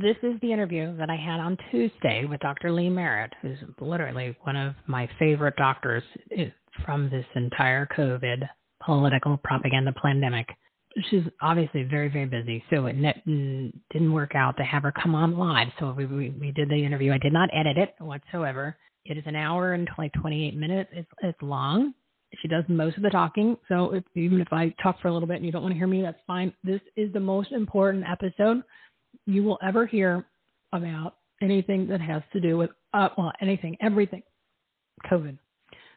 This is the interview that I had on Tuesday with Dr. Lee Merritt, who's literally one of my favorite doctors eh, from this entire COVID political propaganda pandemic. She's obviously very, very busy, so it didn't work out to have her come on live. So we, we, we did the interview. I did not edit it whatsoever. It is an hour and like 28 minutes. It's, it's long. She does most of the talking. So if, even if I talk for a little bit and you don't want to hear me, that's fine. This is the most important episode you will ever hear about anything that has to do with, uh, well, anything, everything, COVID.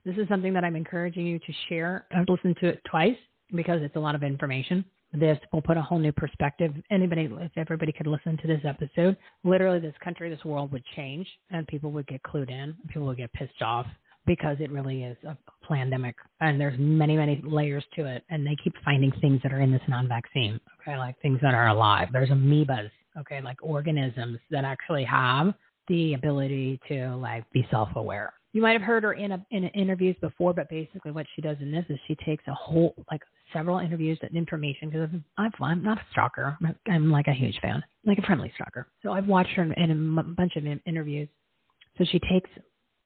This is something that I'm encouraging you to share. I've listened to it twice because it's a lot of information. This will put a whole new perspective. Anybody, if everybody could listen to this episode, literally this country, this world would change and people would get clued in. People would get pissed off because it really is a pandemic and there's many many layers to it and they keep finding things that are in this non-vaccine okay like things that are alive there's amoebas okay, like organisms that actually have the ability to like be self-aware. You might have heard her in a, in interviews before, but basically what she does in this is she takes a whole like several interviews and information because I'm, I'm not a stalker. I'm, I'm like a huge fan, like a friendly stalker. So I've watched her in, in a bunch of interviews. So she takes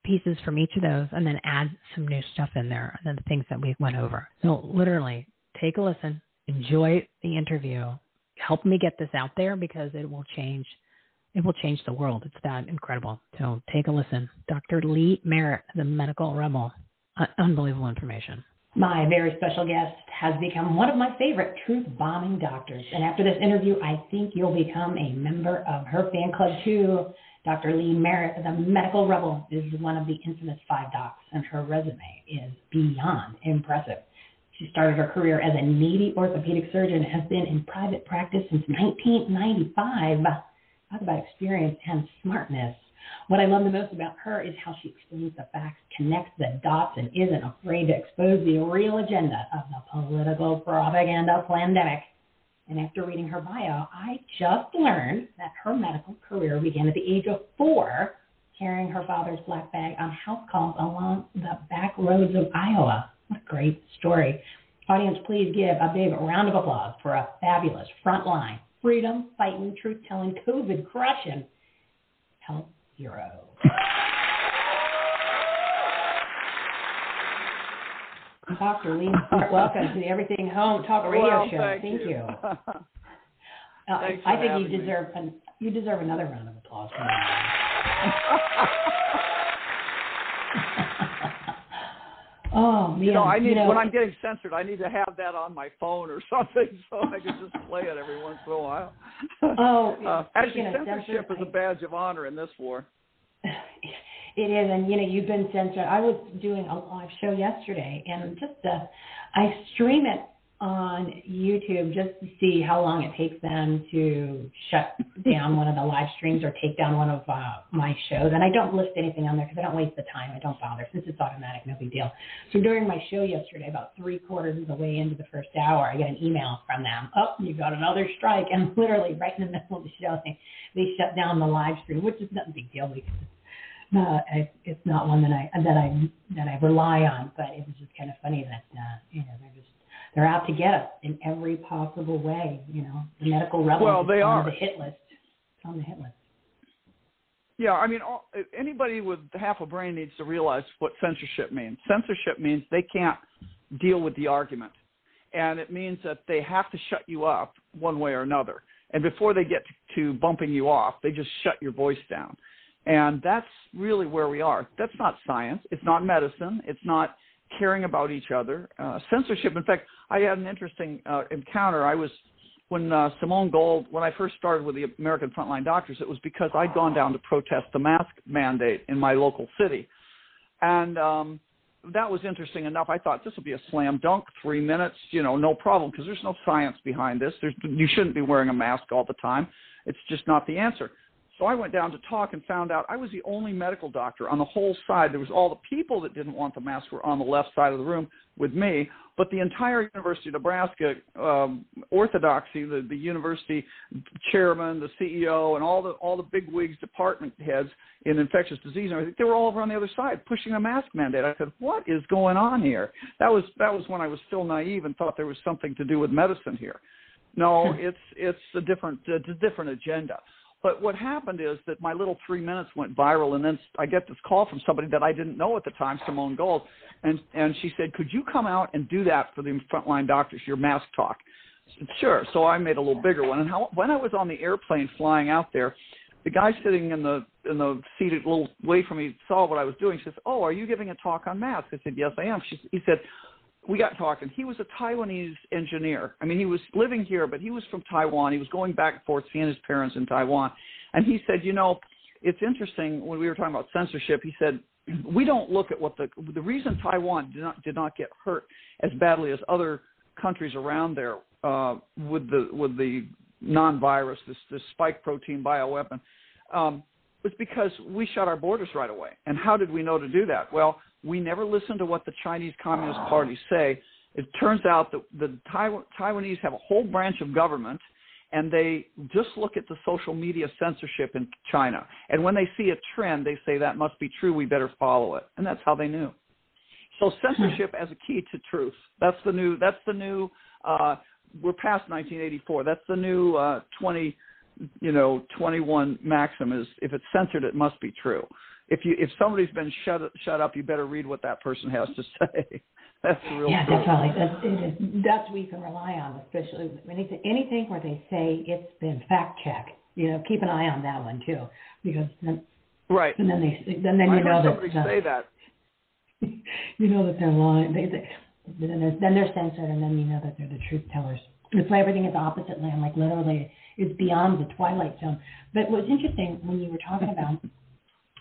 pieces from each of those and then adds some new stuff in there and then the things that we went over. So literally take a listen, enjoy the interview, help me get this out there because it will change it will change the world. It's that incredible. So take a listen. Dr. Lee Merritt, the medical rebel. Uh, unbelievable information. My very special guest has become one of my favorite truth bombing doctors. And after this interview, I think you'll become a member of her fan club too. Dr. Lee Merritt, the medical rebel, is one of the infamous five docs, and her resume is beyond impressive. She started her career as a Navy orthopedic surgeon and has been in private practice since 1995. Talk about experience and smartness. What I love the most about her is how she explains the facts, connects the dots, and isn't afraid to expose the real agenda of the political propaganda pandemic. And after reading her bio, I just learned that her medical career began at the age of four, carrying her father's black bag on house calls along the back roads of Iowa. What a great story. Audience, please give a big round of applause for a fabulous frontline, freedom fighting, truth telling, COVID crushing health hero. Dr. Lee welcome to the Everything Home Talk Radio well, Show. Thank, thank you. you. uh, I think you deserve an, you deserve another round of applause. Oh man! You know, I need you know, when I'm getting censored, I need to have that on my phone or something so I can just play it every once in a while. Oh, uh, actually, censorship is a badge of honor in this war. It is, and you know, you've been censored. I was doing a live show yesterday, and just uh, I stream it on YouTube just to see how long it takes them to shut down one of the live streams or take down one of uh, my shows. And I don't list anything on there because I don't waste the time. I don't bother since it's automatic, no big deal. So during my show yesterday, about three quarters of the way into the first hour, I get an email from them. Oh, you got another strike, and literally right in the middle of the show, they, shut down the live stream, which is not a big deal because uh, it's not one that I that I that I rely on. But it was just kind of funny that uh, you know they're just they're out to get us in every possible way. You know, the medical rebels well, they on the hit list. It's on the hit list. Yeah, I mean, all, anybody with half a brain needs to realize what censorship means. Censorship means they can't deal with the argument, and it means that they have to shut you up one way or another. And before they get to bumping you off, they just shut your voice down. And that's really where we are. That's not science. It's not medicine. It's not caring about each other. Uh, censorship. In fact, I had an interesting uh, encounter. I was when uh, Simone Gold, when I first started with the American Frontline Doctors, it was because I'd gone down to protest the mask mandate in my local city, and um, that was interesting enough. I thought this will be a slam dunk, three minutes, you know, no problem, because there's no science behind this. There's, you shouldn't be wearing a mask all the time. It's just not the answer. So I went down to talk and found out I was the only medical doctor on the whole side. There was all the people that didn't want the mask were on the left side of the room with me, but the entire University of Nebraska um, orthodoxy, the, the university chairman, the CEO, and all the all the big wigs, department heads in infectious disease and everything, they were all over on the other side pushing a mask mandate. I said, "What is going on here?" That was that was when I was still naive and thought there was something to do with medicine here. No, it's it's a different it's a different agenda. But what happened is that my little three minutes went viral, and then I get this call from somebody that I didn't know at the time, Simone Gold, and and she said, "Could you come out and do that for the frontline doctors, your mask talk?" Said, sure. So I made a little bigger one, and how, when I was on the airplane flying out there, the guy sitting in the in the seat a little way from me saw what I was doing. She says, "Oh, are you giving a talk on masks?" I said, "Yes, I am." She, he said, we got talking. He was a Taiwanese engineer. I mean, he was living here, but he was from Taiwan. He was going back and forth seeing his parents in Taiwan. And he said, you know, it's interesting when we were talking about censorship. He said, we don't look at what the the reason Taiwan did not did not get hurt as badly as other countries around there uh, with the with the non-virus, this this spike protein bioweapon, um, was because we shut our borders right away. And how did we know to do that? Well, we never listen to what the Chinese Communist Party say. It turns out that the Taiwan, Taiwanese have a whole branch of government, and they just look at the social media censorship in China. And when they see a trend, they say that must be true. We better follow it, and that's how they knew. So censorship as a key to truth. That's the new. That's the new. Uh, we're past 1984. That's the new uh, 20. You know, 21 maxim is if it's censored, it must be true if you if somebody's been shut shut up, you better read what that person has to say. that's the real. Yeah, definitely. That's it is. That's what you can rely on, especially anything anything where they say it's been fact checked. You know, keep an eye on that one too, because then, right. And then they then then I you know that somebody say that. you know that they're lying. They, they, then they're, then they're censored, and then you know that they're the truth tellers. It's why everything is opposite land, like literally, it's beyond the twilight zone. But what's interesting when you were talking about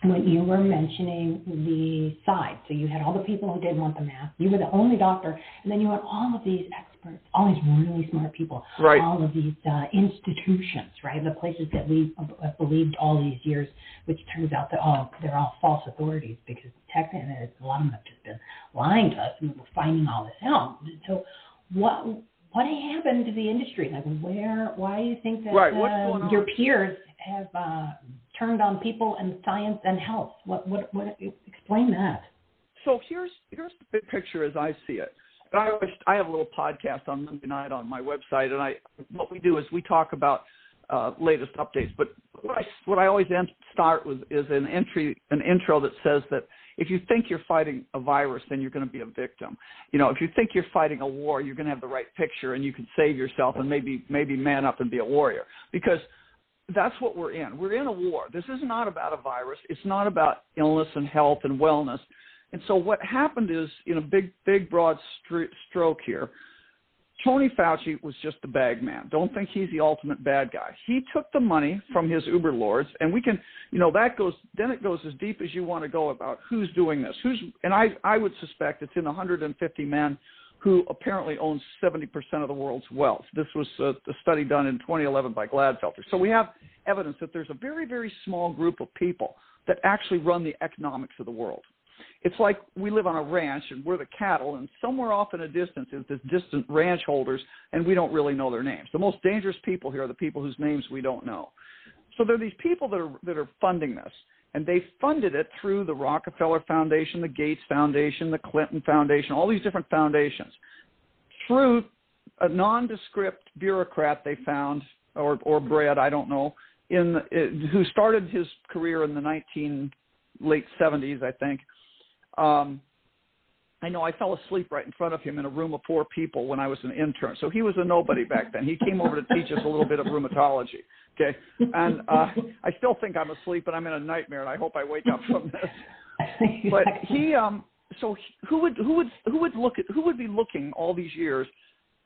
when you were mentioning the side. So you had all the people who didn't want the mask. You were the only doctor, and then you had all of these experts, all these really smart people, right. all of these uh, institutions, right? The places that we have believed all these years, which turns out that oh, they're all false authorities because tech technically a lot of them have just been lying to us, and we're finding all this out. So what? What happened to the industry? Like, where? Why do you think that right. uh, your peers have uh, turned on people and science and health. What what what explain that? So here's here's the big picture as I see it. I always I have a little podcast on Monday night on my website, and I what we do is we talk about uh, latest updates. But what I what I always start with is an entry an intro that says that if you think you're fighting a virus, then you're going to be a victim. You know, if you think you're fighting a war, you're going to have the right picture, and you can save yourself and maybe maybe man up and be a warrior because that's what we're in. We're in a war. This is not about a virus. It's not about illness and health and wellness. And so what happened is, in a big, big, broad stri- stroke here, Tony Fauci was just the bag man. Don't think he's the ultimate bad guy. He took the money from his Uber lords, and we can, you know, that goes. Then it goes as deep as you want to go about who's doing this. Who's, and I, I would suspect it's in 150 men who apparently owns 70% of the world's wealth. This was a, a study done in 2011 by Glattfelder. So we have evidence that there's a very, very small group of people that actually run the economics of the world. It's like we live on a ranch and we're the cattle, and somewhere off in a distance is this distant ranch holders, and we don't really know their names. The most dangerous people here are the people whose names we don't know. So there are these people that are that are funding this and they funded it through the Rockefeller Foundation, the Gates Foundation, the Clinton Foundation, all these different foundations. Through a nondescript bureaucrat they found, or or bred, I don't know, in who started his career in the 19 late 70s, I think. Um, I know I fell asleep right in front of him in a room of four people when I was an intern. So he was a nobody back then. He came over to teach us a little bit of rheumatology. Okay, and uh, I still think I'm asleep, but I'm in a nightmare, and I hope I wake up from this. but he, um, so who would who would who would look at who would be looking all these years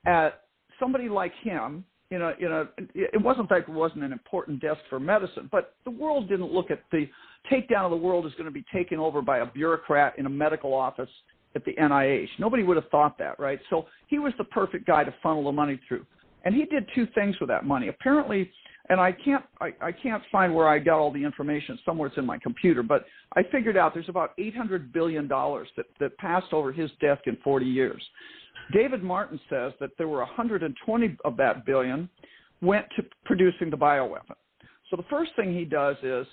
at somebody like him in a in a it wasn't like it wasn't an important desk for medicine, but the world didn't look at the takedown of the world is going to be taken over by a bureaucrat in a medical office at the NIH. Nobody would have thought that, right? So he was the perfect guy to funnel the money through. And he did two things with that money. Apparently, and I can't I, I can't find where I got all the information. Somewhere it's in my computer, but I figured out there's about 800 billion dollars that that passed over his desk in 40 years. David Martin says that there were 120 of that billion went to producing the bioweapon. So the first thing he does is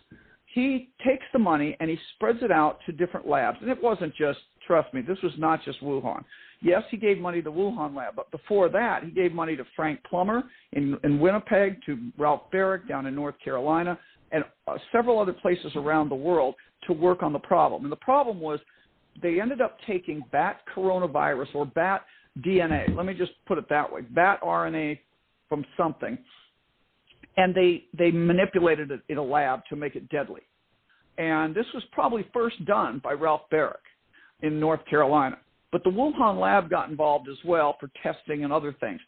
he takes the money and he spreads it out to different labs. And it wasn't just, trust me, this was not just Wuhan. Yes, he gave money to Wuhan lab, but before that, he gave money to Frank Plummer in, in Winnipeg, to Ralph Baric down in North Carolina, and uh, several other places around the world to work on the problem. And the problem was they ended up taking bat coronavirus or bat DNA. Let me just put it that way bat RNA from something and they they manipulated it in a lab to make it deadly. And this was probably first done by Ralph Baric in North Carolina. But the Wuhan lab got involved as well for testing and other things.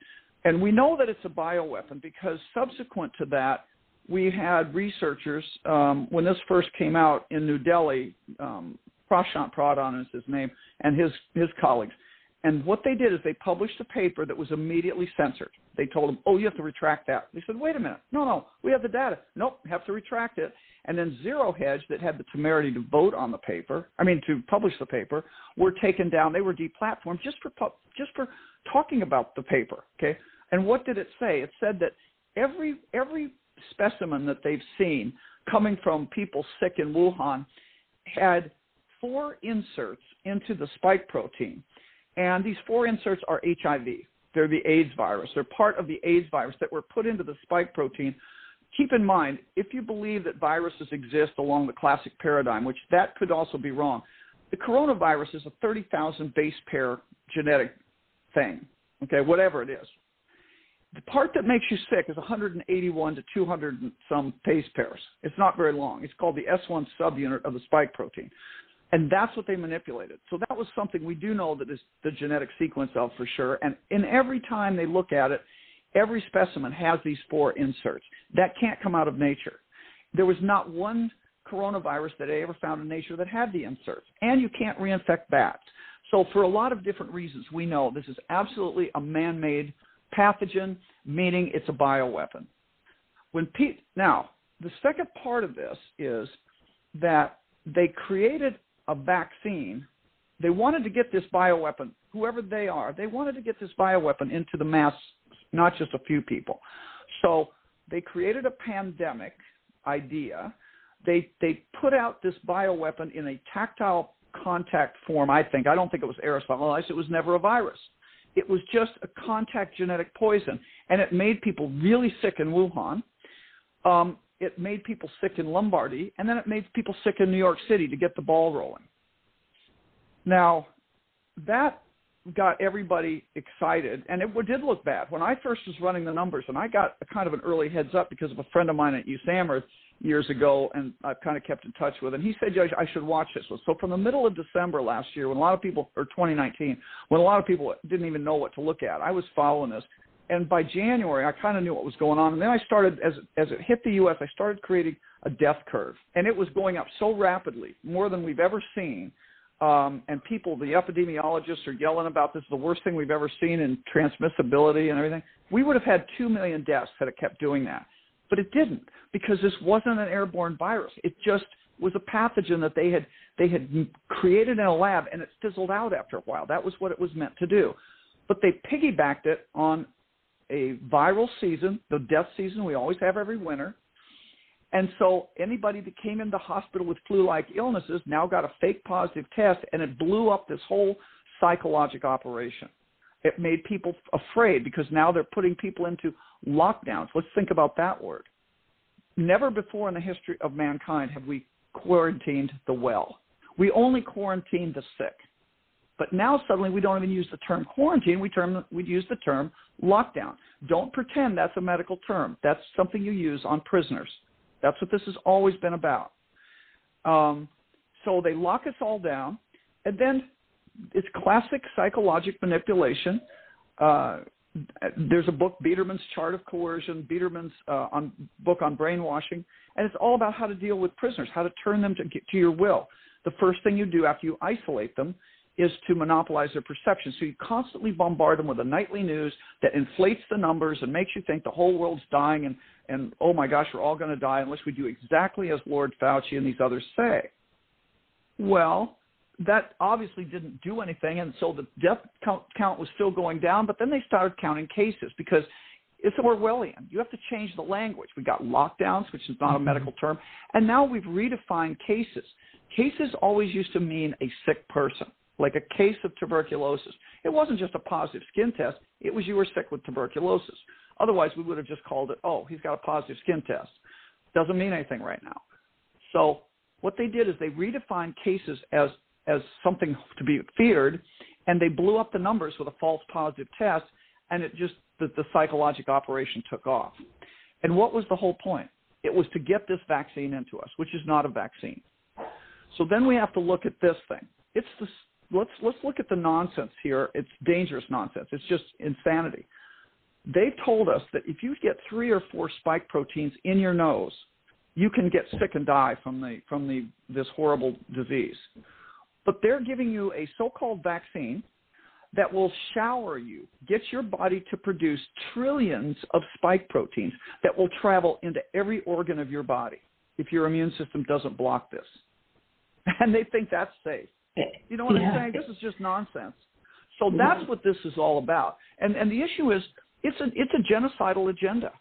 And we know that it's a bioweapon because subsequent to that, we had researchers, um, when this first came out in New Delhi, um, Prashant Pradhan is his name, and his, his colleagues, and what they did is they published a paper that was immediately censored. They told them, "Oh, you have to retract that." They said, "Wait a minute, no, no, we have the data. Nope, have to retract it." And then Zero Hedge, that had the temerity to vote on the paper, I mean to publish the paper, were taken down. They were deplatformed just for just for talking about the paper. Okay, and what did it say? It said that every every specimen that they've seen coming from people sick in Wuhan had four inserts into the spike protein and these four inserts are HIV. They're the AIDS virus. They're part of the AIDS virus that were put into the spike protein. Keep in mind, if you believe that viruses exist along the classic paradigm, which that could also be wrong, the coronavirus is a 30,000 base pair genetic thing, okay, whatever it is. The part that makes you sick is 181 to 200 and some base pairs. It's not very long. It's called the S1 subunit of the spike protein. And that's what they manipulated. So that was something we do know that is the genetic sequence of for sure. And in every time they look at it, every specimen has these four inserts. That can't come out of nature. There was not one coronavirus that I ever found in nature that had the inserts. And you can't reinfect bats. So for a lot of different reasons, we know this is absolutely a man-made pathogen, meaning it's a bioweapon. When Pete, now the second part of this is that they created a vaccine, they wanted to get this bioweapon, whoever they are, they wanted to get this bioweapon into the mass, not just a few people. So they created a pandemic idea. They they put out this bioweapon in a tactile contact form. I think I don't think it was aerosolized. It was never a virus. It was just a contact genetic poison, and it made people really sick in Wuhan. Um, it made people sick in Lombardy, and then it made people sick in New York City to get the ball rolling. Now, that got everybody excited, and it did look bad. When I first was running the numbers, and I got a kind of an early heads up because of a friend of mine at USAMRIID years ago, and I've kind of kept in touch with, and he said, I should watch this. So from the middle of December last year, when a lot of people, or 2019, when a lot of people didn't even know what to look at, I was following this and by January, I kind of knew what was going on. And then I started, as as it hit the U.S., I started creating a death curve, and it was going up so rapidly, more than we've ever seen. Um, and people, the epidemiologists, are yelling about this is the worst thing we've ever seen in transmissibility and everything. We would have had two million deaths had it kept doing that, but it didn't because this wasn't an airborne virus. It just was a pathogen that they had they had created in a lab, and it fizzled out after a while. That was what it was meant to do but they piggybacked it on a viral season, the death season we always have every winter. And so anybody that came into hospital with flu-like illnesses now got a fake positive test, and it blew up this whole psychological operation. It made people afraid because now they're putting people into lockdowns. Let's think about that word. Never before in the history of mankind have we quarantined the well. We only quarantined the sick. But now suddenly we don't even use the term quarantine. We term we use the term lockdown. Don't pretend that's a medical term. That's something you use on prisoners. That's what this has always been about. Um, so they lock us all down, and then it's classic psychological manipulation. Uh, there's a book, Biderman's Chart of Coercion, Biderman's uh, on, book on brainwashing, and it's all about how to deal with prisoners, how to turn them to, to your will. The first thing you do after you isolate them is to monopolize their perception. So you constantly bombard them with a nightly news that inflates the numbers and makes you think the whole world's dying and, and oh my gosh, we're all going to die unless we do exactly as Lord Fauci and these others say. Well, that obviously didn't do anything, and so the death count, count was still going down. But then they started counting cases because it's Orwellian. You have to change the language. We got lockdowns, which is not a mm-hmm. medical term, and now we've redefined cases. Cases always used to mean a sick person, like a case of tuberculosis. It wasn't just a positive skin test; it was you were sick with tuberculosis. Otherwise, we would have just called it, "Oh, he's got a positive skin test." Doesn't mean anything right now. So what they did is they redefined cases as as something to be feared, and they blew up the numbers with a false positive test, and it just the, the psychological operation took off. And what was the whole point? It was to get this vaccine into us, which is not a vaccine. So then we have to look at this thing. It's the let's let's look at the nonsense here. It's dangerous nonsense. It's just insanity. They've told us that if you get three or four spike proteins in your nose, you can get sick and die from the from the this horrible disease. But they're giving you a so-called vaccine that will shower you, get your body to produce trillions of spike proteins that will travel into every organ of your body if your immune system doesn't block this. And they think that's safe. You know what yeah. I'm saying? This is just nonsense. So that's what this is all about. And and the issue is it's a it's a genocidal agenda.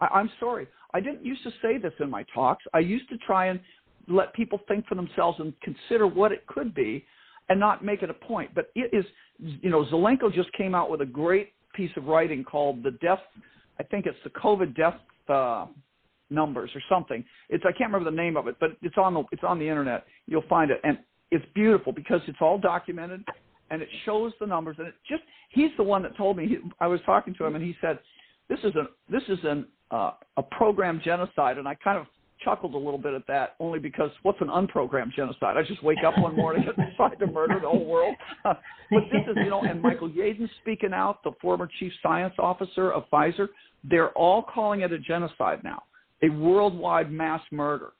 I, I'm sorry. I didn't used to say this in my talks. I used to try and let people think for themselves and consider what it could be and not make it a point. But it is, you know, Zelenko just came out with a great piece of writing called the death, I think it's the COVID death uh, numbers or something. It's I can't remember the name of it, but it's on the it's on the internet. You'll find it, and it's beautiful because it's all documented and it shows the numbers. And it just he's the one that told me. He, I was talking to him, and he said, "This is a this is an uh, a program genocide," and I kind of chuckled a little bit at that, only because what's an unprogrammed genocide? I just wake up one morning and decide to murder the whole world. but this is, you know, and Michael Yeadon speaking out, the former chief science officer of Pfizer, they're all calling it a genocide now, a worldwide mass murder.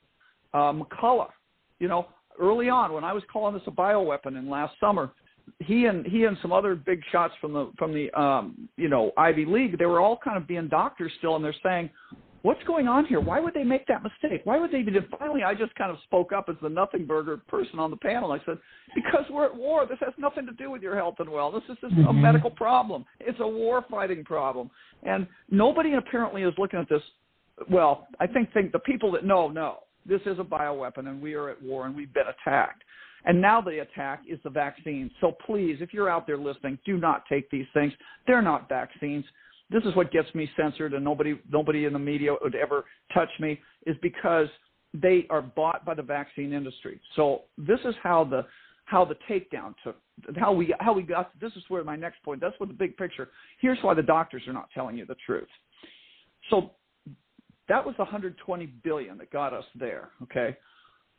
Uh, McCullough, you know, early on when I was calling this a bioweapon in last summer, he and he and some other big shots from the from the um, you know Ivy League, they were all kind of being doctors still, and they're saying, what's going on here? Why would they make that mistake? Why would they even? Finally, I just kind of spoke up as the nothing burger person on the panel. I said, because we're at war. This has nothing to do with your health and wellness. This is mm-hmm. a medical problem. It's a war fighting problem, and nobody apparently is looking at this. Well, I think think the people that know know this is a bioweapon, and we are at war, and we've been attacked. And now the attack is the vaccine. So please, if you're out there listening, do not take these things. They're not vaccines this is what gets me censored and nobody nobody in the media would ever touch me is because they are bought by the vaccine industry. So this is how the how the takedown took how we how we got this is where my next point that's what the big picture here's why the doctors are not telling you the truth so that was 120 billion that got us there okay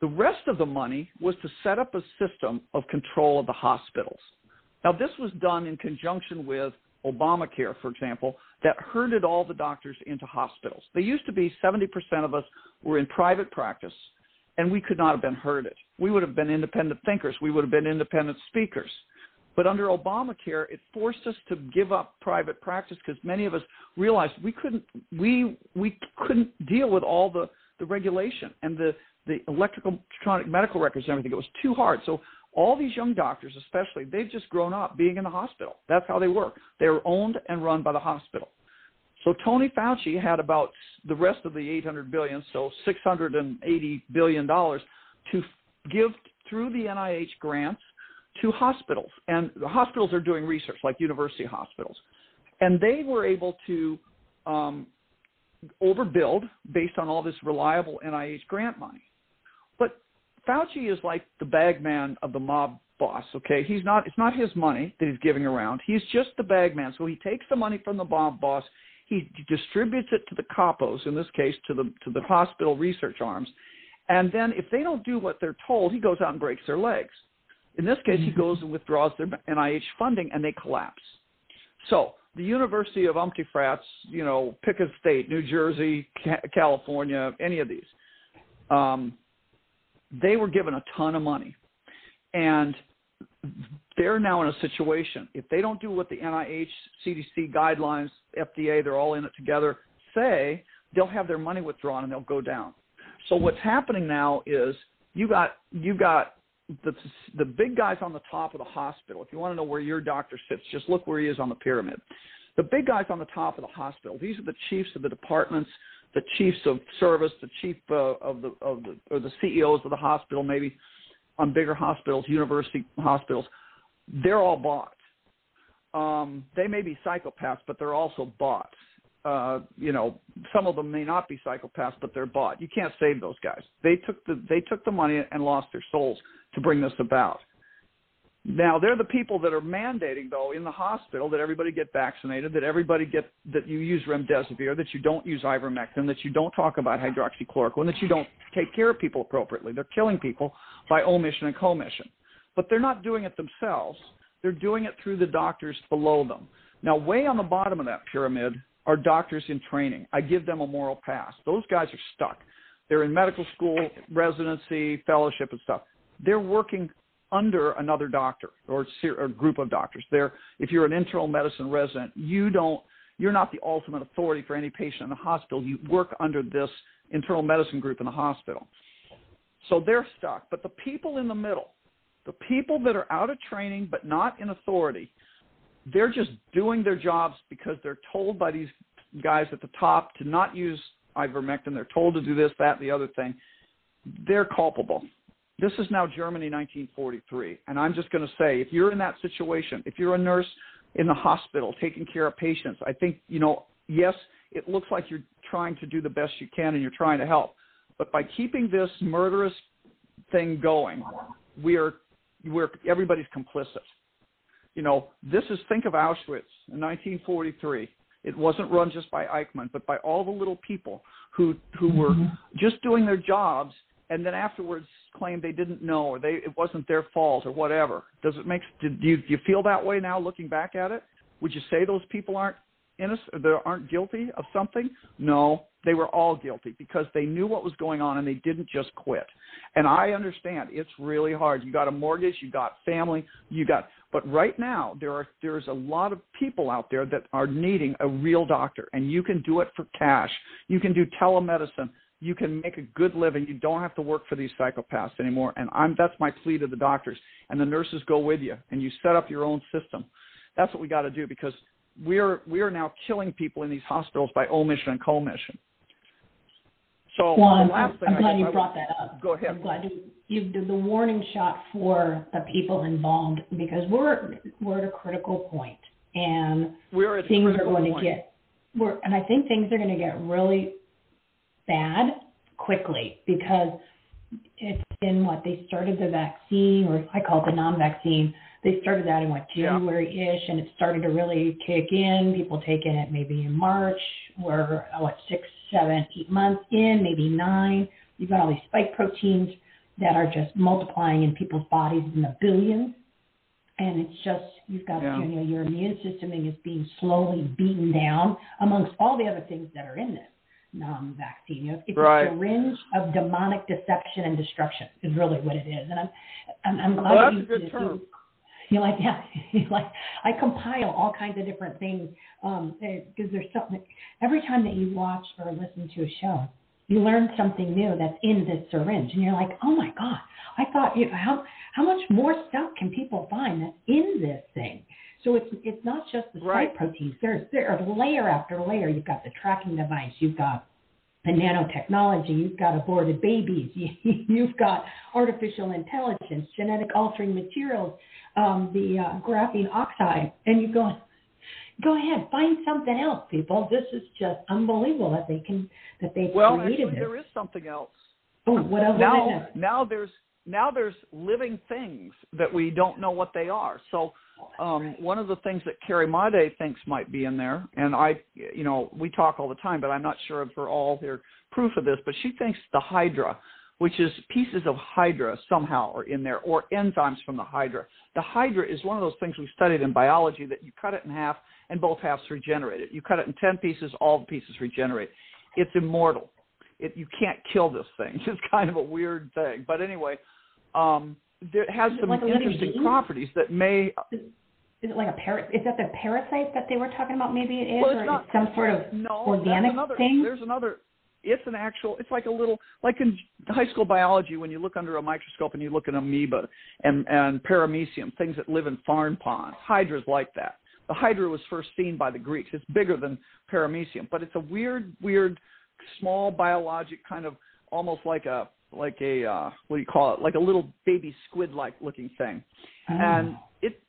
the rest of the money was to set up a system of control of the hospitals now this was done in conjunction with Obamacare, for example, that herded all the doctors into hospitals. They used to be 70% of us were in private practice, and we could not have been herded. We would have been independent thinkers. We would have been independent speakers. But under Obamacare, it forced us to give up private practice because many of us realized we couldn't we we couldn't deal with all the the regulation and the the electrical electronic medical records and everything. It was too hard. So all these young doctors, especially, they've just grown up being in the hospital. That's how they work. They're owned and run by the hospital. So Tony Fauci had about the rest of the 800 billion, so 680 billion dollars, to give through the NIH grants to hospitals, and the hospitals are doing research like university hospitals, and they were able to um, overbuild based on all this reliable NIH grant money. But Fauci is like the bagman of the mob boss. Okay, he's not. It's not his money that he's giving around. He's just the bagman. So he takes the money from the mob boss. He distributes it to the capos, in this case, to the to the hospital research arms, and then if they don't do what they're told, he goes out and breaks their legs. In this case, he mm-hmm. goes and withdraws their NIH funding, and they collapse. So the University of Umtifrats, you know, pick a state, New Jersey, California, any of these. Um, they were given a ton of money. And they're now in a situation. If they don't do what the NIH, CDC guidelines, FDA, they're all in it together, say, they'll have their money withdrawn and they'll go down. So what's happening now is you got you got the the big guys on the top of the hospital. If you want to know where your doctor sits, just look where he is on the pyramid. The big guys on the top of the hospital. These are the chiefs of the departments, the chiefs of service, the chief uh, of the of the or the CEOs of the hospital, maybe on bigger hospitals, university hospitals. They're all bought. Um, they may be psychopaths, but they're also bought. Uh, you know, some of them may not be psychopaths, but they're bought. You can't save those guys. They took the they took the money and lost their souls to bring this about. Now they're the people that are mandating, though, in the hospital that everybody get vaccinated, that everybody get that you use remdesivir, that you don't use ivermectin, that you don't talk about hydroxychloroquine, that you don't take care of people appropriately. They're killing people by omission and commission, but they're not doing it themselves. They're doing it through the doctors below them. Now, way on the bottom of that pyramid are doctors in training. I give them a moral pass. Those guys are stuck. They're in medical school, residency, fellowship, and stuff. They're working under another doctor or a group of doctors. They're, if you're an internal medicine resident, you don't, you're not the ultimate authority for any patient in the hospital. You work under this internal medicine group in the hospital. So they're stuck. But the people in the middle, the people that are out of training but not in authority, they're just doing their jobs because they're told by these guys at the top to not use ivermectin. They're told to do this, that, the other thing. They're culpable. This is now Germany 1943. And I'm just going to say, if you're in that situation, if you're a nurse in the hospital taking care of patients, I think, you know, yes, it looks like you're trying to do the best you can and you're trying to help. But by keeping this murderous thing going, we are, we're, everybody's complicit you know, this is think of Auschwitz in 1943. It wasn't run just by Eichmann, but by all the little people who who were mm-hmm. just doing their jobs, and then afterwards claimed they didn't know or they it wasn't their fault or whatever. Does it make? Do you, do you feel that way now, looking back at it? Would you say those people aren't innocent? They aren't guilty of something? No, they were all guilty because they knew what was going on and they didn't just quit. And I understand it's really hard. You got a mortgage, you got family, you got but right now there are there's a lot of people out there that are needing a real doctor and you can do it for cash. You can do telemedicine. You can make a good living. You don't have to work for these psychopaths anymore. And I'm that's my plea to the doctors. And the nurses go with you and you set up your own system. That's what we got to do because we are we are now killing people in these hospitals by omission and commission. So well, I'm, I'm glad you brought that up. Go ahead. I'm glad you you did the warning shot for the people involved because we're we're at a critical point and we're at things are going point. to get we're and I think things are going to get really bad quickly because it's in what they started the vaccine or I call it the non-vaccine. They started that in what January-ish, and it started to really kick in. People taking it maybe in March. We're uh, what six, seven, eight months in, maybe nine. You've got all these spike proteins that are just multiplying in people's bodies in the billions. And it's just, you've got, yeah. you know, your immune system is being slowly beaten down amongst all the other things that are in this um, vaccine. You know, it's right. a syringe of demonic deception and destruction is really what it is. And I'm, I'm, I'm glad well, that's you, a good term. You, are like, yeah, you're like I compile all kinds of different things um, because there's something every time that you watch or listen to a show, you learn something new that's in this syringe, and you're like, oh my god, I thought you know, how how much more stuff can people find that's in this thing? So it's it's not just the right. spike proteins. There's there are layer after layer. You've got the tracking device. You've got the nanotechnology. You've got aborted babies. You've got artificial intelligence, genetic altering materials, um, the uh, graphene oxide, and you go, go ahead, find something else, people. This is just unbelievable that they can that they well, created actually, this. there is something else. Oh, what else? Now, now there's now there's living things that we don't know what they are. So um, one of the things that Carrie Madej thinks might be in there, and I, you know, we talk all the time, but I'm not sure if we're all here proof of this, but she thinks the Hydra, which is pieces of Hydra somehow are in there, or enzymes from the Hydra. The Hydra is one of those things we studied in biology that you cut it in half and both halves regenerate it. You cut it in 10 pieces, all the pieces regenerate. It's immortal. It, you can't kill this thing. It's kind of a weird thing. But anyway, um, it has some like interesting properties that may. Is it like a parrot? Is that the parasite that they were talking about? Maybe it is, Well, or not- some sort of No, organic another, thing. There's another. It's an actual. It's like a little, like in high school biology when you look under a microscope and you look at amoeba and and paramecium, things that live in farm ponds. Hydra's like that. The hydra was first seen by the Greeks. It's bigger than paramecium, but it's a weird, weird, small biologic kind of almost like a like a uh, what do you call it? Like a little baby squid-like looking thing, Oh. and it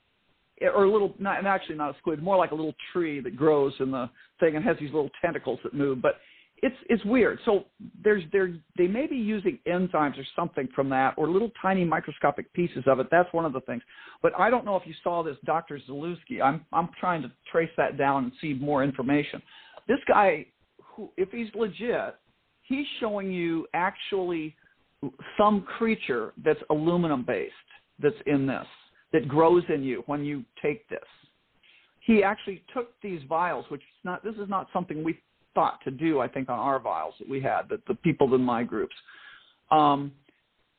or a little not and actually not a squid, more like a little tree that grows in the thing and has these little tentacles that move. But it's it's weird. So there's there they may be using enzymes or something from that, or little tiny microscopic pieces of it. That's one of the things. But I don't know if you saw this, Dr. Zalewski. I'm I'm trying to trace that down and see more information. This guy, who if he's legit, he's showing you actually some creature that's aluminum based that's in this that grows in you when you take this. He actually took these vials, which is not this is not something we thought to do. I think on our vials that we had, that the people in my groups. Um,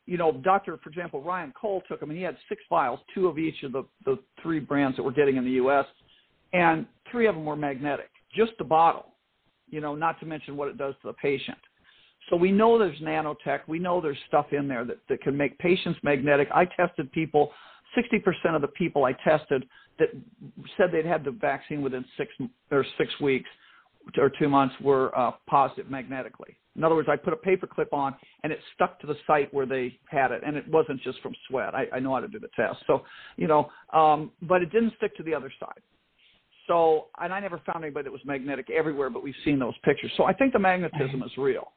you know, Doctor, for example, Ryan Cole took them, and he had six vials, two of each of the the three brands that we're getting in the U.S., and three of them were magnetic, just the bottle. You know, not to mention what it does to the patient. So we know there's nanotech. We know there's stuff in there that, that can make patients magnetic. I tested people, 60% of the people I tested that said they'd had the vaccine within six or six weeks or two months were uh, positive magnetically. In other words, I put a paper clip on and it stuck to the site where they had it, and it wasn't just from sweat. I, I know how to do the test. So, you know, um, but it didn't stick to the other side. So, and I never found anybody that was magnetic everywhere, but we've seen those pictures. So I think the magnetism is real.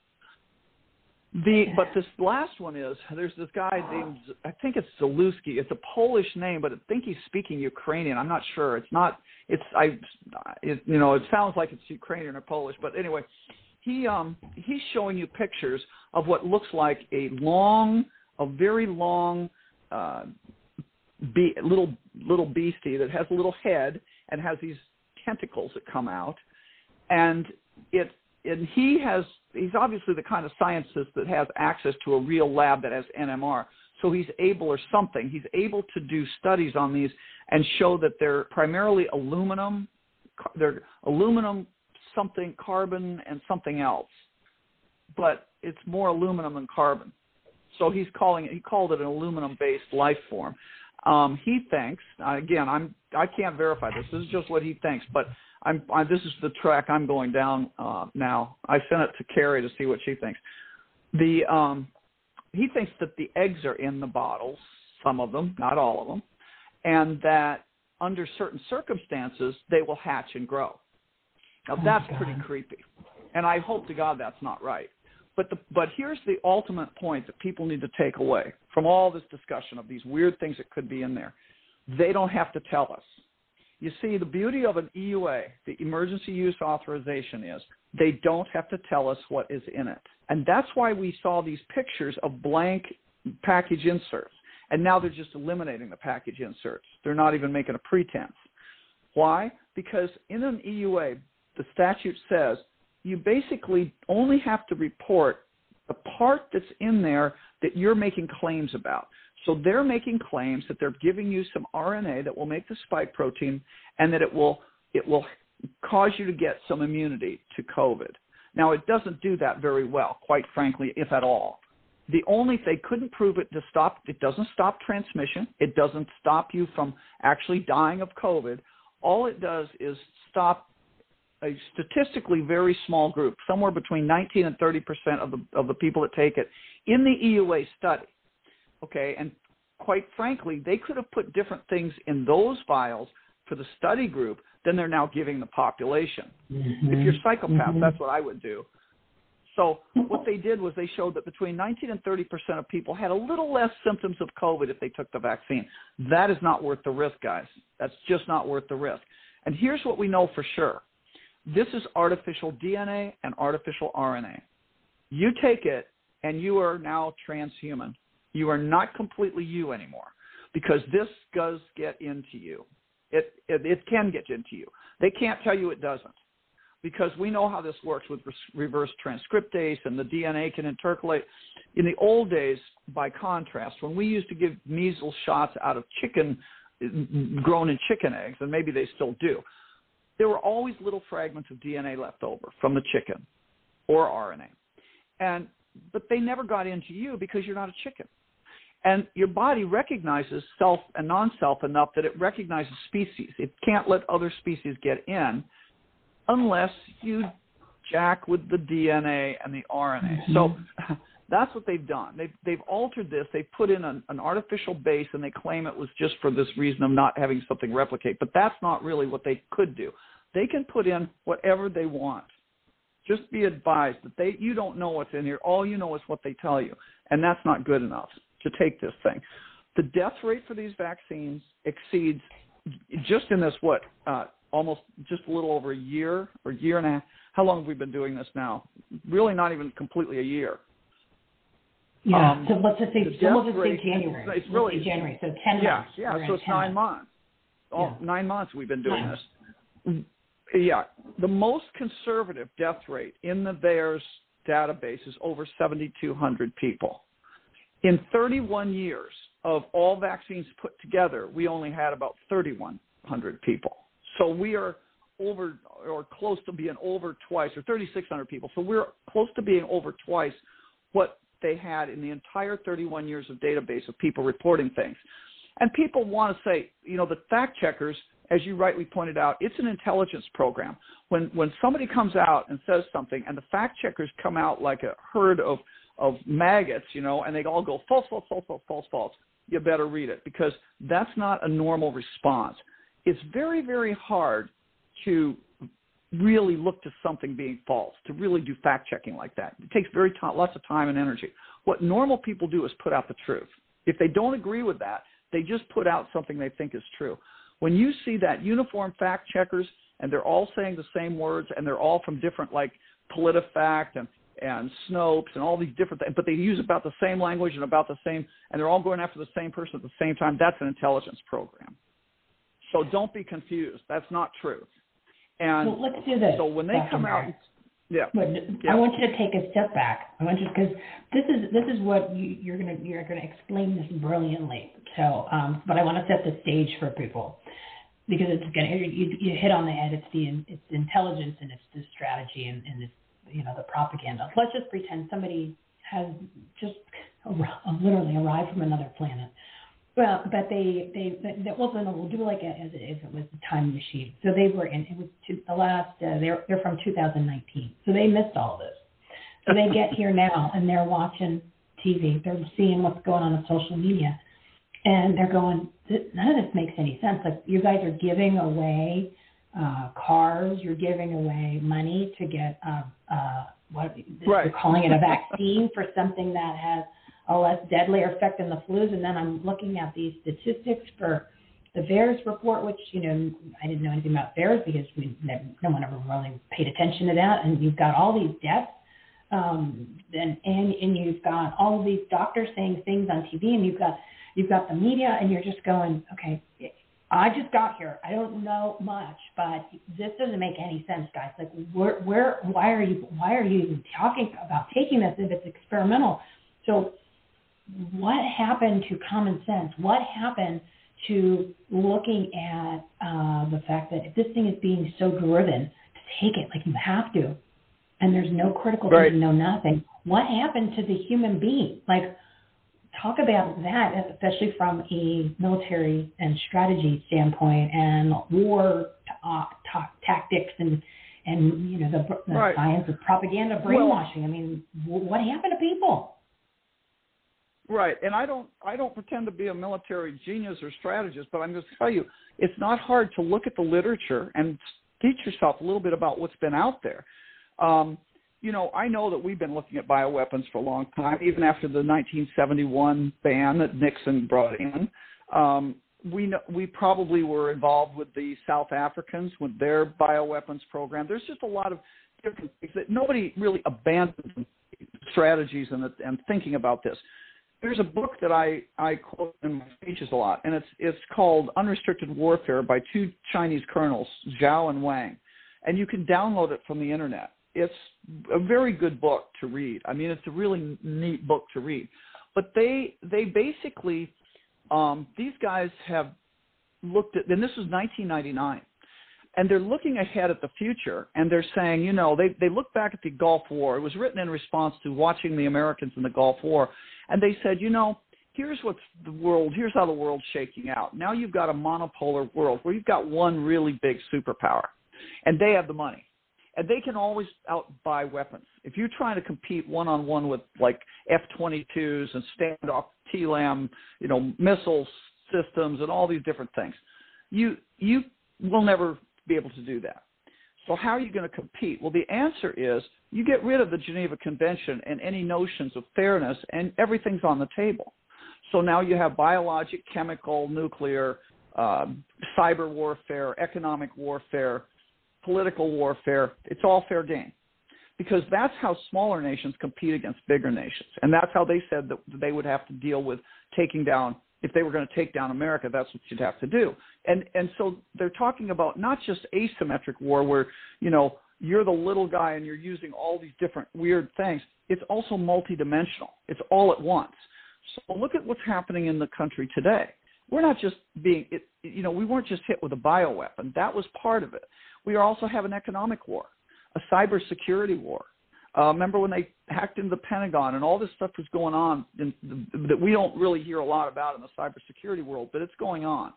The but this last one is there's this guy named I think it's Zalewski. It's a Polish name, but I think he's speaking Ukrainian. I'm not sure. It's not. It's I. It, you know, it sounds like it's Ukrainian or Polish, but anyway, he um he's showing you pictures of what looks like a long, a very long, uh, be, little little beastie that has a little head and has these tentacles that come out, and it and he has he's obviously the kind of scientist that has access to a real lab that has NMR. So he's able or something. He's able to do studies on these and show that they're primarily aluminum, they're aluminum something carbon and something else. But it's more aluminum than carbon. So he's calling it he called it an aluminum based life form. Um, he thinks again I'm I can't verify this. This is just what he thinks, but I'm I, this is the track I'm going down uh, now. I sent it to Carrie to see what she thinks. The um, he thinks that the eggs are in the bottles, some of them, not all of them, and that under certain circumstances they will hatch and grow. Now Oh, that's pretty creepy, and I hope to God that's not right. But the, but here's the ultimate point that people need to take away from all this discussion of these weird things that could be in there. They don't have to tell us. You see, the beauty of an EUA, the emergency use authorization, is they don't have to tell us what is in it. And that's why we saw these pictures of blank package inserts. And now they're just eliminating the package inserts. They're not even making a pretense. Why? Because in an EUA, the statute says you basically only have to report the part that's in there that you're making claims about. So they're making claims that they're giving you some RNA that will make the spike protein and that it will it will cause you to get some immunity to COVID. Now it doesn't do that very well, quite frankly, if at all. The only thing they couldn't prove it to stop it doesn't stop transmission. It doesn't stop you from actually dying of COVID. All it does is stop a statistically very small group, somewhere between 19 and 30 percent of the of the people that take it in the EUA study. Okay, and quite frankly, they could have put different things in those vials for the study group than they're now giving the population. If you're psychopath, Mhm. that's what I would do. So what they did was they showed that between 19 and 30 percent of people had a little less symptoms of COVID if they took the vaccine. That is not worth the risk, guys. That's just not worth the risk. And here's what we know for sure. This is artificial DNA and artificial RNA. You take it and you are now transhuman. You are not completely you anymore because this does get into you. It, it, it can get into you. They can't tell you it doesn't because we know how this works with reverse transcriptase and the DNA can intercalate. In the old days, by contrast, when we used to give measles shots out of chicken grown in chicken eggs, and maybe they still do, there were always little fragments of DNA left over from the chicken or RNA. And but they never got into you because you're not a chicken. And your body recognizes self and non-self enough that it recognizes species. It can't let other species get in unless you jack with the DNA and the RNA. Mm-hmm. So that's what they've done. They've they've altered this. They've put in an, an artificial base, and they claim it was just for this reason of not having something replicate. But that's not really what they could do. They can put in whatever they want. Just be advised that they you don't know what's in here. All you know is what they tell you, and that's not good enough to take this thing. The death rate for these vaccines exceeds just in this what uh, almost just a little over a year or year and a half. How long have we been doing this now? Really, not even completely a year. Yeah. Um, so let's just say, so let's just say January. It's, it's really January. So ten yeah, months. Yeah. So it's nine months. Yeah. Nine months we've been doing this. Yeah. The most conservative death rate in the VAERS database is over 7,200 people. In 31 years of all vaccines put together, we only had about 3,100 people. So we are over or close to being over twice, or 3,600 people. So we're close to being over twice what they had in the entire 31 years of database of people reporting things. And people want to say, you know, the fact checkers, as you rightly pointed out, it's an intelligence program. When when somebody comes out and says something, and the fact checkers come out like a herd of of maggots, you know, and they all go false, false, false, false, false, false. You better read it because that's not a normal response. It's very, very hard to really look to something being false, to really do fact checking like that. It takes very t- lots of time and energy. What normal people do is put out the truth. If they don't agree with that, they just put out something they think is true. When you see that uniform fact checkers and they're all saying the same words and they're all from different like PolitiFact and and Snopes and all these different things, but they use about the same language and about the same, and they're all going after the same person at the same time. That's an intelligence program. So don't be confused. That's not true. And well, let's do this. So when they come out, yeah. But yeah. I want you to take a step back. I want you because this is this is what you, you're gonna you're gonna explain this brilliantly. So, um, but I want to set the stage for people because it's gonna you, you hit on the head. It's the it's intelligence and it's the strategy and, and it's you know the propaganda. Let's just pretend somebody has just literally arrived from another planet well, but they they that wasn't. We'll do like a, as if it was a time machine. So they were in. It was to, the last. Uh, they're they're from 2019. So they missed all this. So they get here now and they're watching TV. They're seeing what's going on on social media, and they're going. None of this makes any sense. Like you guys are giving away uh, cars. You're giving away money to get uh, uh, what right. you're calling it a vaccine for something that has a less deadly effect than the flus. And then I'm looking at these statistics for the VAERS report, which, you know, I didn't know anything about VAERS because we, no one ever really paid attention to that. And you've got all these deaths. Um, and, and, and you've got all of these doctors saying things on TV and you've got, you've got the media and you're just going, okay, I just got here. I don't know much, but this doesn't make any sense, guys. Like, where, where, why are you, why are you even talking about taking this if it's experimental? So what happened to common sense? What happened to looking at uh, the fact that if this thing is being so driven to take it, like you have to, and there's no critical right. thinking, no nothing. What happened to the human being? Like, talk about that, especially from a military and strategy standpoint, and war uh, tactics and and you know the, the right. science of propaganda, brainwashing. Well, I mean, what happened to people? Right, and I don't I don't pretend to be a military genius or strategist, but I'm going to tell you it's not hard to look at the literature and teach yourself a little bit about what's been out there. Um, you know, I know that we've been looking at bioweapons for a long time, even after the 1971 ban that Nixon brought in. Um, we know, we probably were involved with the South Africans with their bioweapons program. There's just a lot of different things that nobody really abandoned strategies and, and thinking about this there's a book that I, I quote in my speeches a lot, and it's it's called Unrestricted Warfare by two Chinese colonels, Zhao and Wang, and you can download it from the internet. It's a very good book to read. I mean, it's a really neat book to read. but they they basically um, these guys have looked at, and this was 1999, and they're looking ahead at the future, and they're saying, you know, they they look back at the Gulf War. It was written in response to watching the Americans in the Gulf War, and they said, you know, here's what's the world, here's how the world's shaking out. Now you've got a monopolar world where you've got one really big superpower, and they have the money and they can always outbuy weapons. If you're trying to compete one on one with like F-22s and standoff TLAM, you know, missile systems and all these different things, you you will never be able to do that. So how are you going to compete? Well, the answer is you get rid of the Geneva Convention and any notions of fairness, and everything's on the table. So now you have biologic, chemical, nuclear, uh, cyber warfare, economic warfare, political warfare, it's all fair game. Because that's how smaller nations compete against bigger nations. And that's how they said that they would have to deal with taking down if they were going to take down America, that's what you'd have to do. And and so they're talking about not just asymmetric war where, you know, you're the little guy and you're using all these different weird things. It's also multidimensional. It's all at once. So look at what's happening in the country today. We're not just being, it, you know, we weren't just hit with a bioweapon. That was part of it. We also have an economic war, a cybersecurity war. Uh, remember when they hacked into the Pentagon and all this stuff was going on in, that we don't really hear a lot about in the cybersecurity world, but it's going on.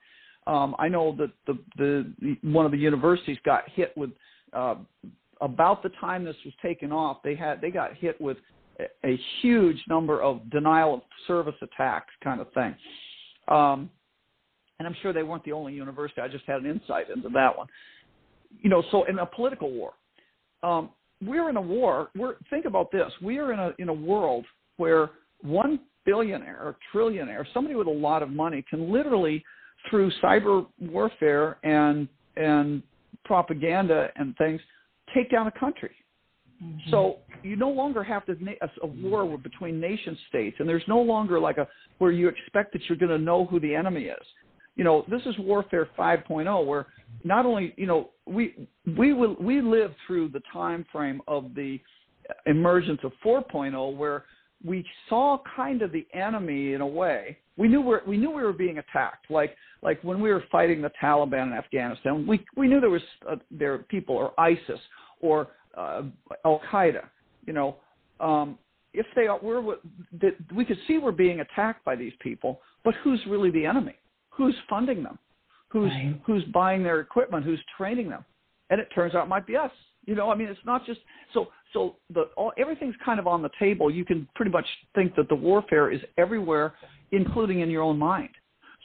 Um, I know that the, the, one of the universities got hit with uh, about the time this was taken off. They had they got hit with a, a huge number of denial of service attacks, kind of thing. Um, and I'm sure they weren't the only university. I just had an insight into that one you know, so in a political war, um, we're in a war. We're think about this. We are in a in a world where one billionaire or trillionaire, somebody with a lot of money, can literally through cyber warfare and and propaganda and things take down a country. Mm-hmm. So you no longer have to a, a war between nation states, and there's no longer like a where you expect that you're going to know who the enemy is. You know, this is warfare 5.0, where not only you know we we will we live through the time frame of the emergence of 4.0 where we saw kind of the enemy in a way. We knew we we knew we were being attacked. Like like when we were fighting the Taliban in Afghanistan we we knew there was uh, there people or ISIS or uh, Al Qaeda you know. Um, if they are we're we could see we're being attacked by these people but who's really the enemy who's funding them who's right. who's buying their equipment, who's training them, and it turns out it might be us. You know, I mean, it's not just so so the all everything's kind of on the table. You can pretty much think that the warfare is everywhere, including in your own mind.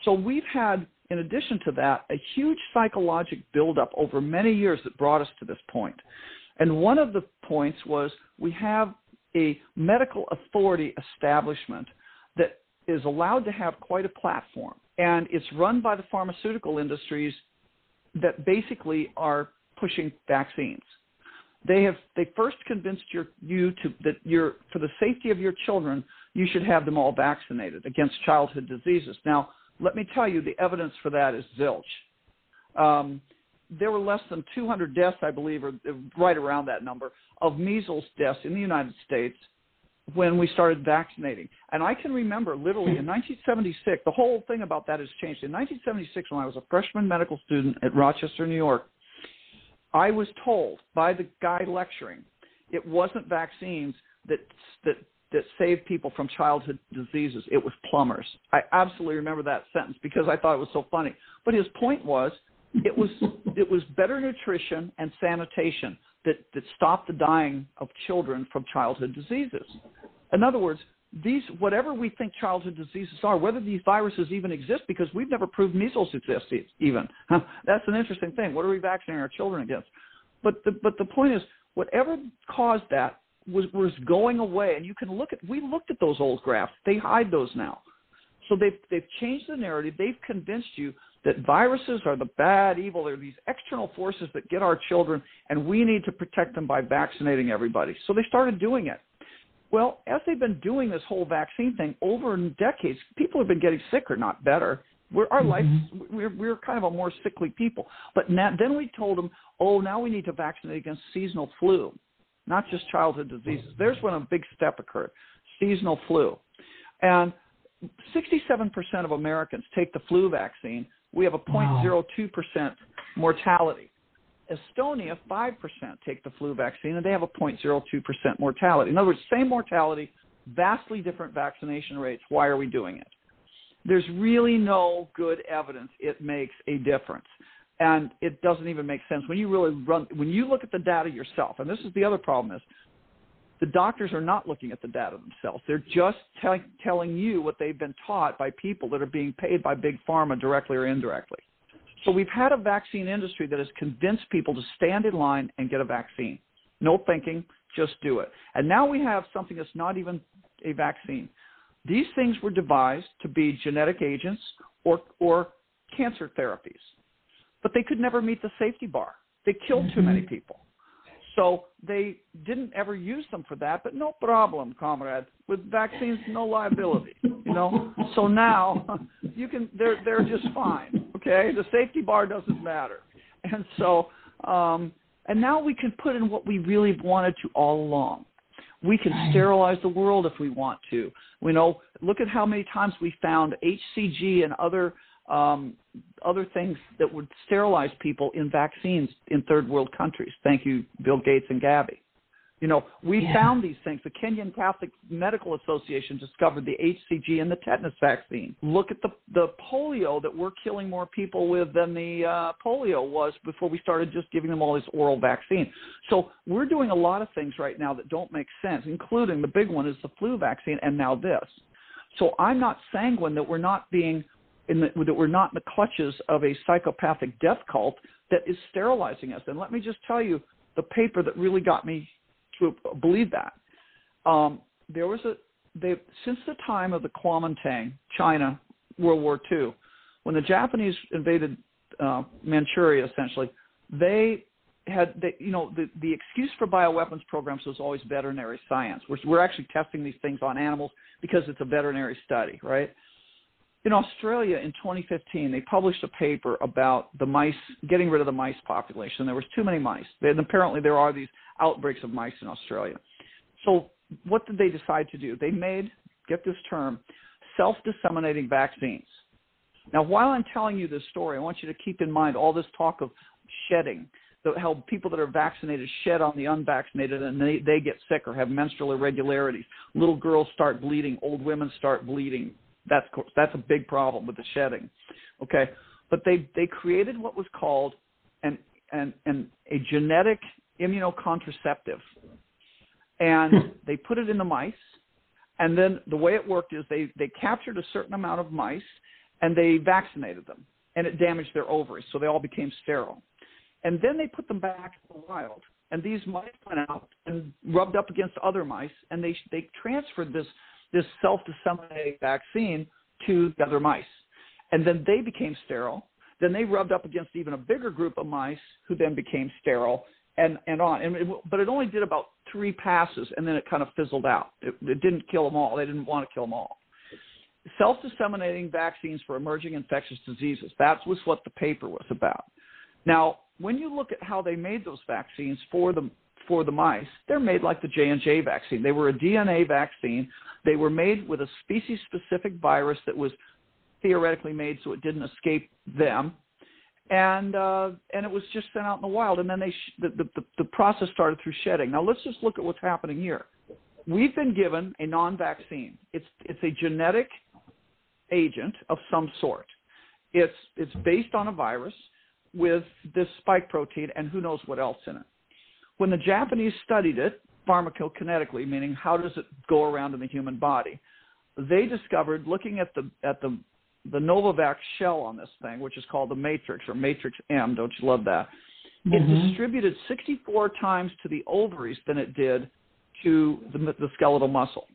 So we've had, in addition to that, a huge psychological buildup over many years that brought us to this point. And one of the points was we have a medical authority establishment is allowed to have quite a platform and it's run by the pharmaceutical industries that basically are pushing vaccines. They have they first convinced your, you to that you're for the safety of your children you should have them all vaccinated against childhood diseases. Now, let me tell you, the evidence for that is zilch. Um, there were less than 200 deaths, I believe, or right around that number, of measles deaths in the United States when we started vaccinating. And I can remember literally in 1976, the whole thing about that has changed. In 1976, when I was a freshman medical student at Rochester, New York, I was told by the guy lecturing it wasn't vaccines that that that saved people from childhood diseases. It was plumbers. I absolutely remember that sentence because I thought it was so funny. But his point was it was it was better nutrition and sanitation that, that stop the dying of children from childhood diseases. In other words, these whatever we think childhood diseases are, whether these viruses even exist, because we've never proved measles exists even. That's an interesting thing. What are we vaccinating our children against? But the but the point is, whatever caused that was was going away, and you can look at. We looked at those old graphs. They hide those now. So they've they've changed the narrative. They've convinced you that viruses are the bad, evil. They're these external forces that get our children, and we need to protect them by vaccinating everybody. So they started doing it. Well, as they've been doing this whole vaccine thing over decades, people have been getting sicker, not better. We're, our mm-hmm. life, we're, we're kind of a more sickly people. But now, then we told them, oh, now we need to vaccinate against seasonal flu, not just childhood diseases. There's when a big step occurred seasonal flu. And 67% of Americans take the flu vaccine. We have a 0.02% mortality. Estonia, 5% take the flu vaccine, and they have a 0.02% mortality. In other words, same mortality, vastly different vaccination rates. Why are we doing it? There's really no good evidence it makes a difference. And it doesn't even make sense when you really run when you look at the data yourself. And this is the other problem is the doctors are not looking at the data themselves. They're just te- telling you what they've been taught by people that are being paid by big pharma directly or indirectly. So we've had a vaccine industry that has convinced people to stand in line and get a vaccine. No thinking, just do it. And now we have something that's not even a vaccine. These things were devised to be genetic agents or, or cancer therapies, but they could never meet the safety bar. They killed too many mm-hmm. people. So they didn't ever use them for that, but no problem, comrade. With vaccines, no liability. You know. So now you can. They're they're just fine. Okay, the safety bar doesn't matter, and so um, and now we can put in what we really wanted to all along. We can sterilize the world if we want to. We know. Look at how many times we found HCG and other um, other things that would sterilize people in vaccines in third world countries. Thank you, Bill Gates and Gavi. You know, we yeah. found these things. The Kenyan Catholic Medical Association discovered the HCG and the tetanus vaccine. Look at the the polio that we're killing more people with than the uh, polio was before we started just giving them all this oral vaccine. So we're doing a lot of things right now that don't make sense, including the big one is the flu vaccine, and now this. So I'm not sanguine that we're not being in the, that we're not in the clutches of a psychopathic death cult that is sterilizing us. And let me just tell you, the paper that really got me to believe that. Um, there was a they since the time of the Kuomintang, China, World War II, when the Japanese invaded uh, Manchuria, essentially, they had they, you know the the excuse for bioweapons programs was always veterinary science. We're, we're actually testing these things on animals because it's a veterinary study, right? In Australia in 2015, they published a paper about the mice, getting rid of the mice population. There was too many mice. And apparently there are these outbreaks of mice in Australia. So what did they decide to do? They made, get this term, self-disseminating vaccines. Now, while I'm telling you this story, I want you to keep in mind all this talk of shedding, how people that are vaccinated shed on the unvaccinated and they, they get sick or have menstrual irregularities. Little girls start bleeding, old women start bleeding, that's that's a big problem with the shedding. Okay, but they they created what was called an an, an a genetic immunocontraceptive, and hmm. they put it in the mice. And then the way it worked is they they captured a certain amount of mice, and they vaccinated them, and it damaged their ovaries, so they all became sterile. And then they put them back in the wild, and these mice went out and rubbed up against other mice, and they they transferred this this self-disseminating vaccine to the other mice. And then they became sterile. Then they rubbed up against even a bigger group of mice who then became sterile and, and on. And it, but it only did about three passes and then it kind of fizzled out. It, it didn't kill them all. They didn't want to kill them all. Self disseminating vaccines for emerging infectious diseases. That was what the paper was about. Now, when you look at how they made those vaccines for the for the mice, they're made like the J&J vaccine. They were a DNA vaccine. They were made with a species-specific virus that was theoretically made so it didn't escape them, and uh, and it was just sent out in the wild. And then they sh- the, the the process started through shedding. Now let's just look at what's happening here. We've been given a non-vaccine. It's it's a genetic agent of some sort. It's it's based on a virus with this spike protein and who knows what else in it. When the Japanese studied it pharmacokinetically, meaning how does it go around in the human body, they discovered looking at the at the the Novavax shell on this thing, which is called the matrix or matrix M. Don't you love that? Mm-hmm. It distributed 64 times to the ovaries than it did to the, the skeletal muscle.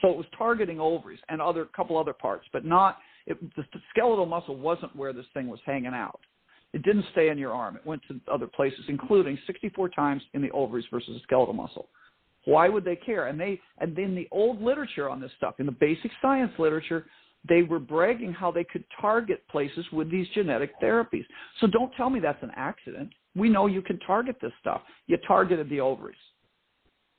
So it was targeting ovaries and other couple other parts, but not it, the, the skeletal muscle wasn't where this thing was hanging out. It didn't stay in your arm. It went to other places, including 64 times in the ovaries versus the skeletal muscle. Why would they care? And they and in the old literature on this stuff, in the basic science literature, they were bragging how they could target places with these genetic therapies. So don't tell me that's an accident. We know you can target this stuff. You targeted the ovaries.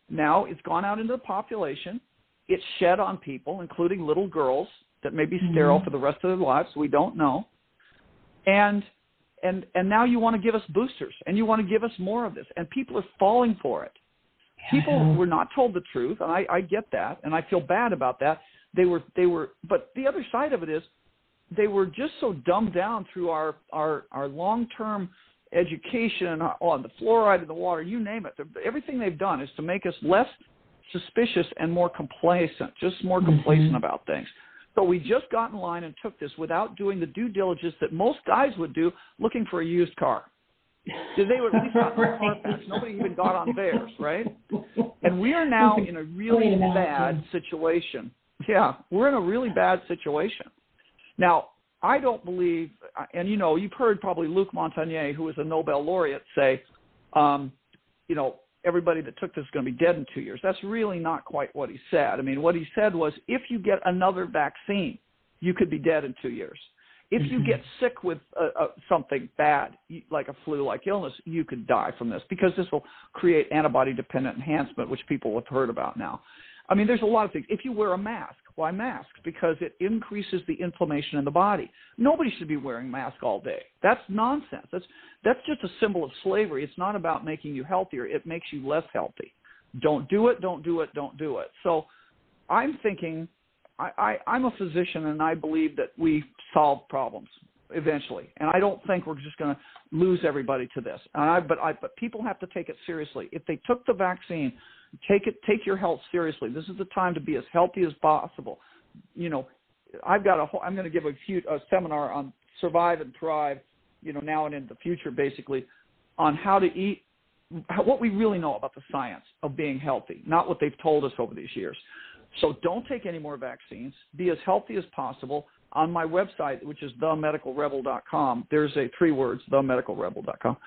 Now it's gone out into the population. it's shed on people, including little girls that may be sterile Mhm. for the rest of their lives. We don't know. And and and now you want to give us boosters and you want to give us more of this and people are falling for it. People were not told the truth and I, I get that and i feel bad about that. They were they were but the other side of it is they were just so dumbed down through our our our long term education on the fluoride in the water you name it. Everything they've done is to make us less suspicious and more complacent just more complacent Mhm. about things so we just got in line and took this without doing the due diligence that most guys would do looking for a used car because they would at least got Right. Carfax. Nobody even got on theirs, right? And we are now in a really bad situation. Yeah, we're in a really bad situation. Now, I don't believe, and you know, you've heard probably Luc Montagnier, who is a Nobel laureate, say, um, you know, everybody that took this is going to be dead in two years. That's really not quite what he said. I mean, what he said was, if you get another vaccine, you could be dead in two years. If you Mhm. get sick with uh, uh, something bad, like a flu-like illness, you could die from this because this will create antibody-dependent enhancement, which people have heard about now. I mean, there's a lot of things. If you wear a mask, why masks? Because it increases the inflammation in the body. Nobody should be wearing mask all day. That's nonsense. That's that's just a symbol of slavery. It's not about making you healthier. It makes you less healthy. Don't do it. Don't do it. Don't do it. So, I'm thinking. I, I, I'm a physician, and I believe that we solve problems eventually. And I don't think we're just going to lose everybody to this. I, but I, but people have to take it seriously. If they took the vaccine, take it, take your health seriously. This is the time to be as healthy as possible. You know, I've got a whole, I'm going to give a, few, a seminar on survive and thrive. You know, now and in the future, basically, on how to eat, what we really know about the science of being healthy, not what they've told us over these years. So don't take any more vaccines. Be as healthy as possible. On my website, which is themedicalrebel.com, there's a three words, themedicalrebel.com.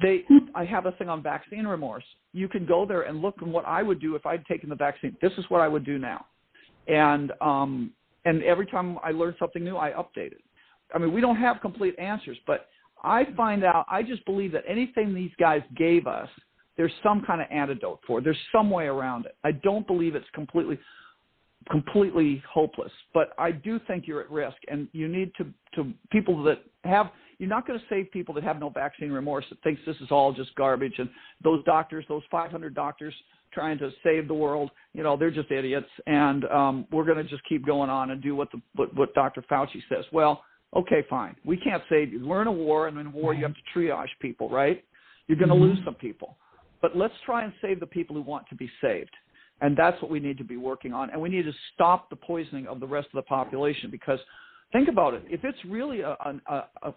They, I have a thing on vaccine remorse. You can go there and look at what I would do if I'd taken the vaccine. This is what I would do now. And um, and every time I learn something new, I update it. I mean, we don't have complete answers, but I find out. I just believe that anything these guys gave us, there's some kind of antidote for. There's some way around it. I don't believe it's completely completely hopeless, but I do think you're at risk, and you need to to people that have. You're not going to save people that have no vaccine remorse that thinks this is all just garbage, and those doctors, those 500 doctors trying to save the world, you know, they're just idiots, and um, we're going to just keep going on and do what the what, what Dr. Fauci says. Well, okay, fine, we can't save you. We're in a war, and in war you have to triage people, right? You're going to Mhm. lose some people, but let's try and save the people who want to be saved. And that's what we need to be working on. And we need to stop the poisoning of the rest of the population because think about it. If it's really a, a, a,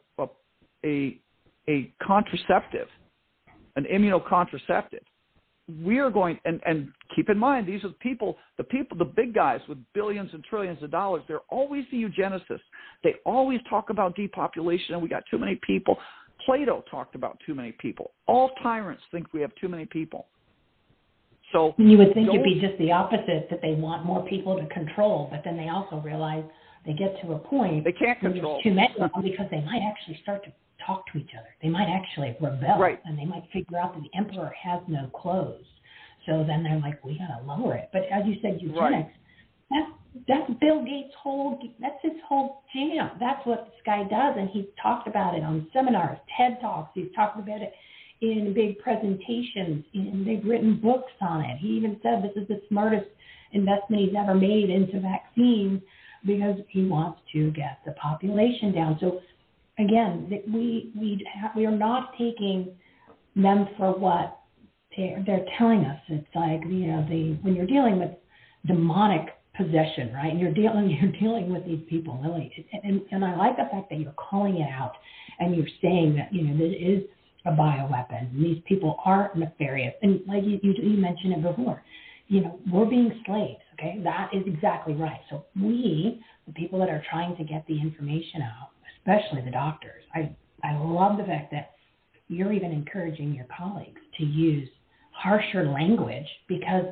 a, a, contraceptive, an immunocontraceptive, we are going, and, and keep in mind, these are the people, the people, the big guys with billions and trillions of dollars, they're always the eugenicists. They always talk about depopulation and we got too many people. Plato talked about too many people. All tyrants think we have too many people. So you would think it'd be just the opposite, that they want more people to control, but then they also realize they get to a point they can't control. too many of them because they might actually start to talk to each other. They might actually rebel, Right. and they might figure out that the emperor has no clothes. So then they're like, we gotta lower it. But as you said, eugenics. That's that's Bill Gates' whole. That's his whole jam. That's what this guy does, and he's talked about it on seminars, TED talks. He's talked about it in big presentations, and they've written books on it. He even said this is the smartest investment he's ever made into vaccines because he wants to get the population down. So again, we we ha- we are not taking them for what they're, they're telling us. It's like you know the when you're dealing with demonic possession, right? And you're dealing you're dealing with these people, really. And and I like the fact that you're calling it out and you're saying that you know this is a bioweapon. These people are nefarious, and like you, you you mentioned it before, you know we're being slaves. Okay, that is exactly right. So we, the people that are trying to get the information out, especially the doctors, I I love the fact that you're even encouraging your colleagues to use harsher language because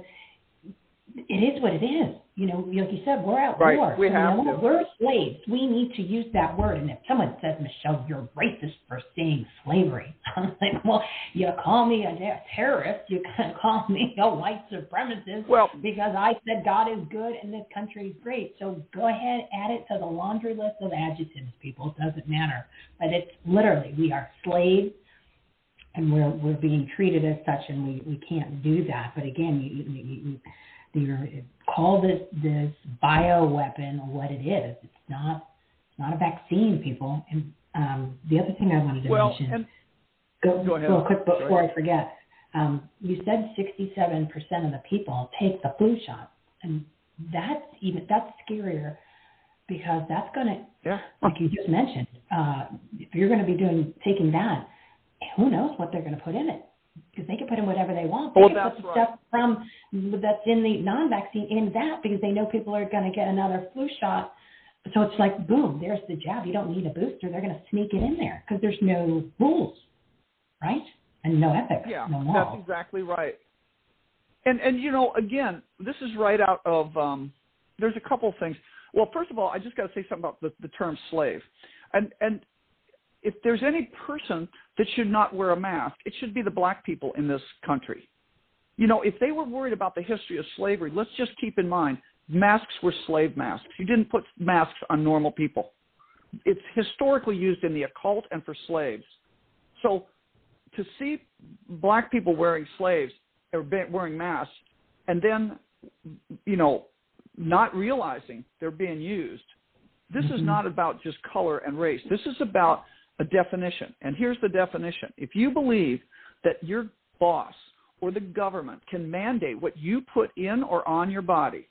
it is what it is. You know, like you said, we're at right. war. We so have you know, to. We're slaves. We need to use that word. And if someone says, Michelle, you're racist for saying slavery, I'm like, well, you call me a terrorist. You can call me a white supremacist well, because I said God is good and this country is great. So go ahead, add it to the laundry list of adjectives, people. It doesn't matter. But it's literally, we are slaves and we're we're being treated as such, and we we can't do that. But again, you you, you, you call this this bio weapon what it is. It's not it's not a vaccine, people. And um, the other thing I wanted to well, mention, and, go, go ahead. real quick before. I forget. Um, you said 67% of the people take the flu shot, and that's even that's scarier because that's going to yeah. like you just mentioned, uh, if you're going to be doing taking that, who knows what they're going to put in it? Because they can put in whatever they want. They Well, can put the right. stuff from that's in the non-vaccine in that because they know people are going to get another flu shot. So it's like boom, there's the jab. You don't need a booster. They're going to sneak it in there because there's no rules, right? And no ethics, Yeah, no that's exactly right. And and you know, again, this is right out of. Um, there's a couple of things. Well, first of all, I just got to say something about the, the term slave, and and if there's any person that should not wear a mask, it should be the black people in this country. You know, if they were worried about the history of slavery, let's just keep in mind masks were slave masks. You didn't put masks on normal people. It's historically used in the occult and for slaves. So to see black people wearing slaves or wearing masks and then you know not realizing they're being used this is Mhm. not about just color and race this is about a definition and here's the definition if you believe that your boss or the government can mandate what you put in or on your body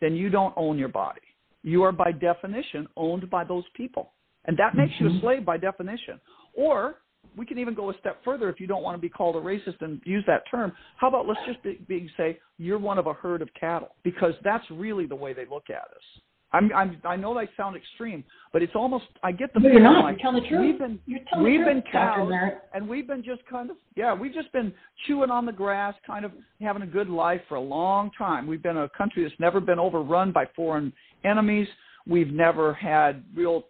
then you don't own your body you are by definition owned by those people and that makes you a Mhm. slave by definition or we can even go a step further if you don't want to be called a racist and use that term. How about let's just be, be, say you're one of a herd of cattle because that's really the way they look at us. I'm, I'm, I know they sound extreme, but it's almost I get the No, you're feeling not. like You're telling the truth. we've been You're telling we've the been truth, Dr. cows Merritt. and we've been just kind of yeah we've just been chewing on the grass, kind of having a good life for a long time. We've been a country that's never been overrun by foreign enemies. We've never had real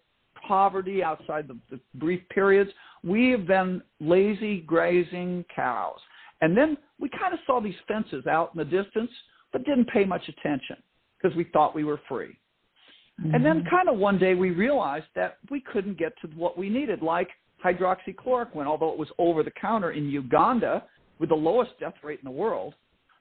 poverty outside the, the brief periods. We have been lazy grazing cows. And then we kind of saw these fences out in the distance, but didn't pay much attention because we thought we were free. And then mm-hmm. kind of one day we realized that we couldn't get to what we needed, like hydroxychloroquine, although it was over the counter in Uganda with the lowest death rate in the world.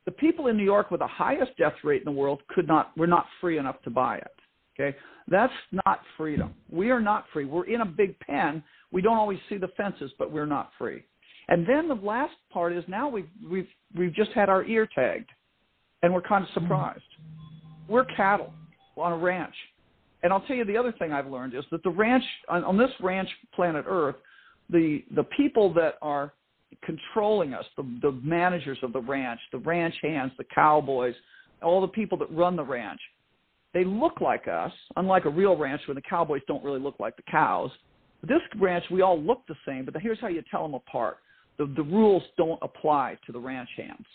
The people in New York with the highest death rate in the world could not were not free enough to buy it. Okay? That's not freedom. We are not free. We're in a big pen. We don't always see the fences, but we're not free. And then the last part is now we've we've we've just had our ear tagged, and we're kind of mm-hmm. surprised. We're cattle on a ranch, and I'll tell you the other thing I've learned is that the ranch on, on this ranch, planet Earth, the the people that are controlling us, the the managers of the ranch, the ranch hands, the cowboys, all the people that run the ranch, they look like us, unlike a real ranch where the cowboys don't really look like the cows. This ranch, we all look the same, but here's how you tell them apart. The, the rules don't apply to the ranch hands.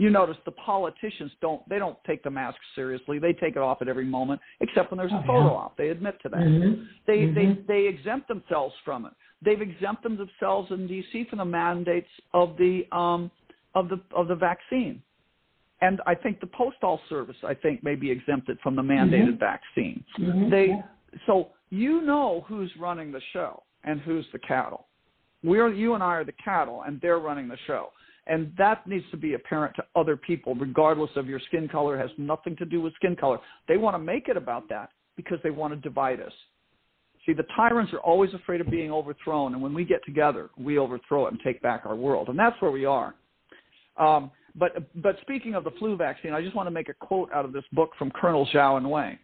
You notice the politicians don't, they don't take the mask seriously. They take it off at every moment, except when there's a Oh, photo op. They admit to that. Mhm. They, Mhm. they, they exempt themselves from it. They've exempted themselves in D.C. from the mandates of the, um, of the, of the vaccine and I think the postal service I think may be exempted from the mandated vaccine. Mhm. They so you know who's running the show and who's the cattle. We're you and I are the cattle and they're running the show. And that needs to be apparent to other people, regardless of your skin color, It has nothing to do with skin color. They want to make it about that because they want to divide us. See, the tyrants are always afraid of being overthrown, and when we get together, we overthrow it and take back our world. And that's where we are. Um, but but speaking of the flu vaccine, I just want to make a quote out of this book from Colonel Zhao and Wei.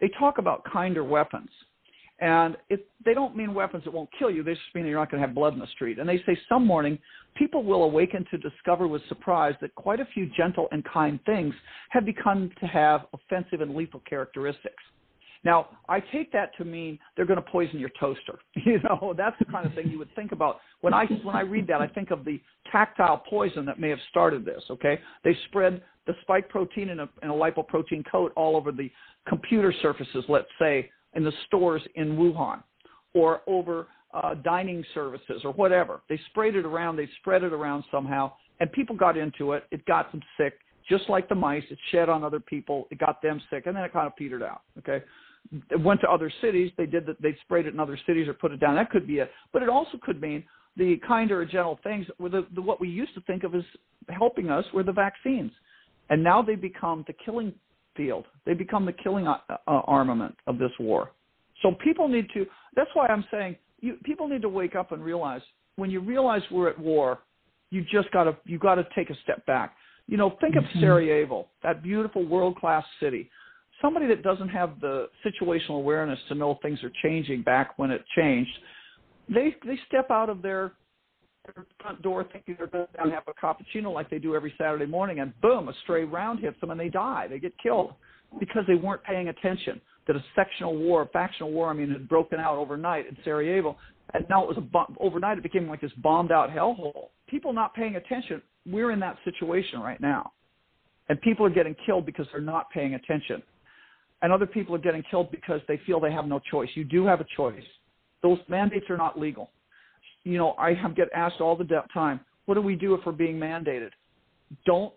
They talk about kinder weapons, and it, they don't mean weapons that won't kill you. They just mean you're not going to have blood in the street. And they say some morning people will awaken to discover with surprise that quite a few gentle and kind things have become to have offensive and lethal characteristics. Now, I take that to mean they're going to poison your toaster. You know, that's the kind of thing you would think about. When I when I read that, I think of the tactile poison that may have started this. Okay, they spread the spike protein in a, in a lipoprotein coat all over the computer surfaces, let's say, in the stores in Wuhan, or over uh, dining services or whatever. They sprayed it around. They spread it around somehow, and people got into it. It got them sick, just like the mice. It shed on other people. It got them sick, and then it kind of petered out. Okay it went to other cities. They did that. They sprayed it in other cities or put it down. That could be it. But it also could mean the kinder or gentle things. Were the, the what we used to think of as helping us were the vaccines, and now they become the killing field. They become the killing uh, uh, armament of this war. So people need to. That's why I'm saying you, people need to wake up and realize when you realize we're at war, you just got to you got to take a step back. You know, think mm-hmm. of Sarajevo, that beautiful world class city somebody that doesn't have the situational awareness to know things are changing back when it changed, they they step out of their, their front door thinking they're going to have a cappuccino like they do every Saturday morning, and boom, a stray round hits them and they die. They get killed because they weren't paying attention. That a sectional war, a factional war, I mean, had broken out overnight in Sarajevo, and now it was a bomb, overnight. It became like this bombed out hellhole. People not paying attention. We're in that situation right now, and people are getting killed because they're not paying attention and other people are getting killed because they feel they have no choice. You do have a choice. Those mandates are not legal. You know, I have get asked all the time, what do we do if we're being mandated? Don't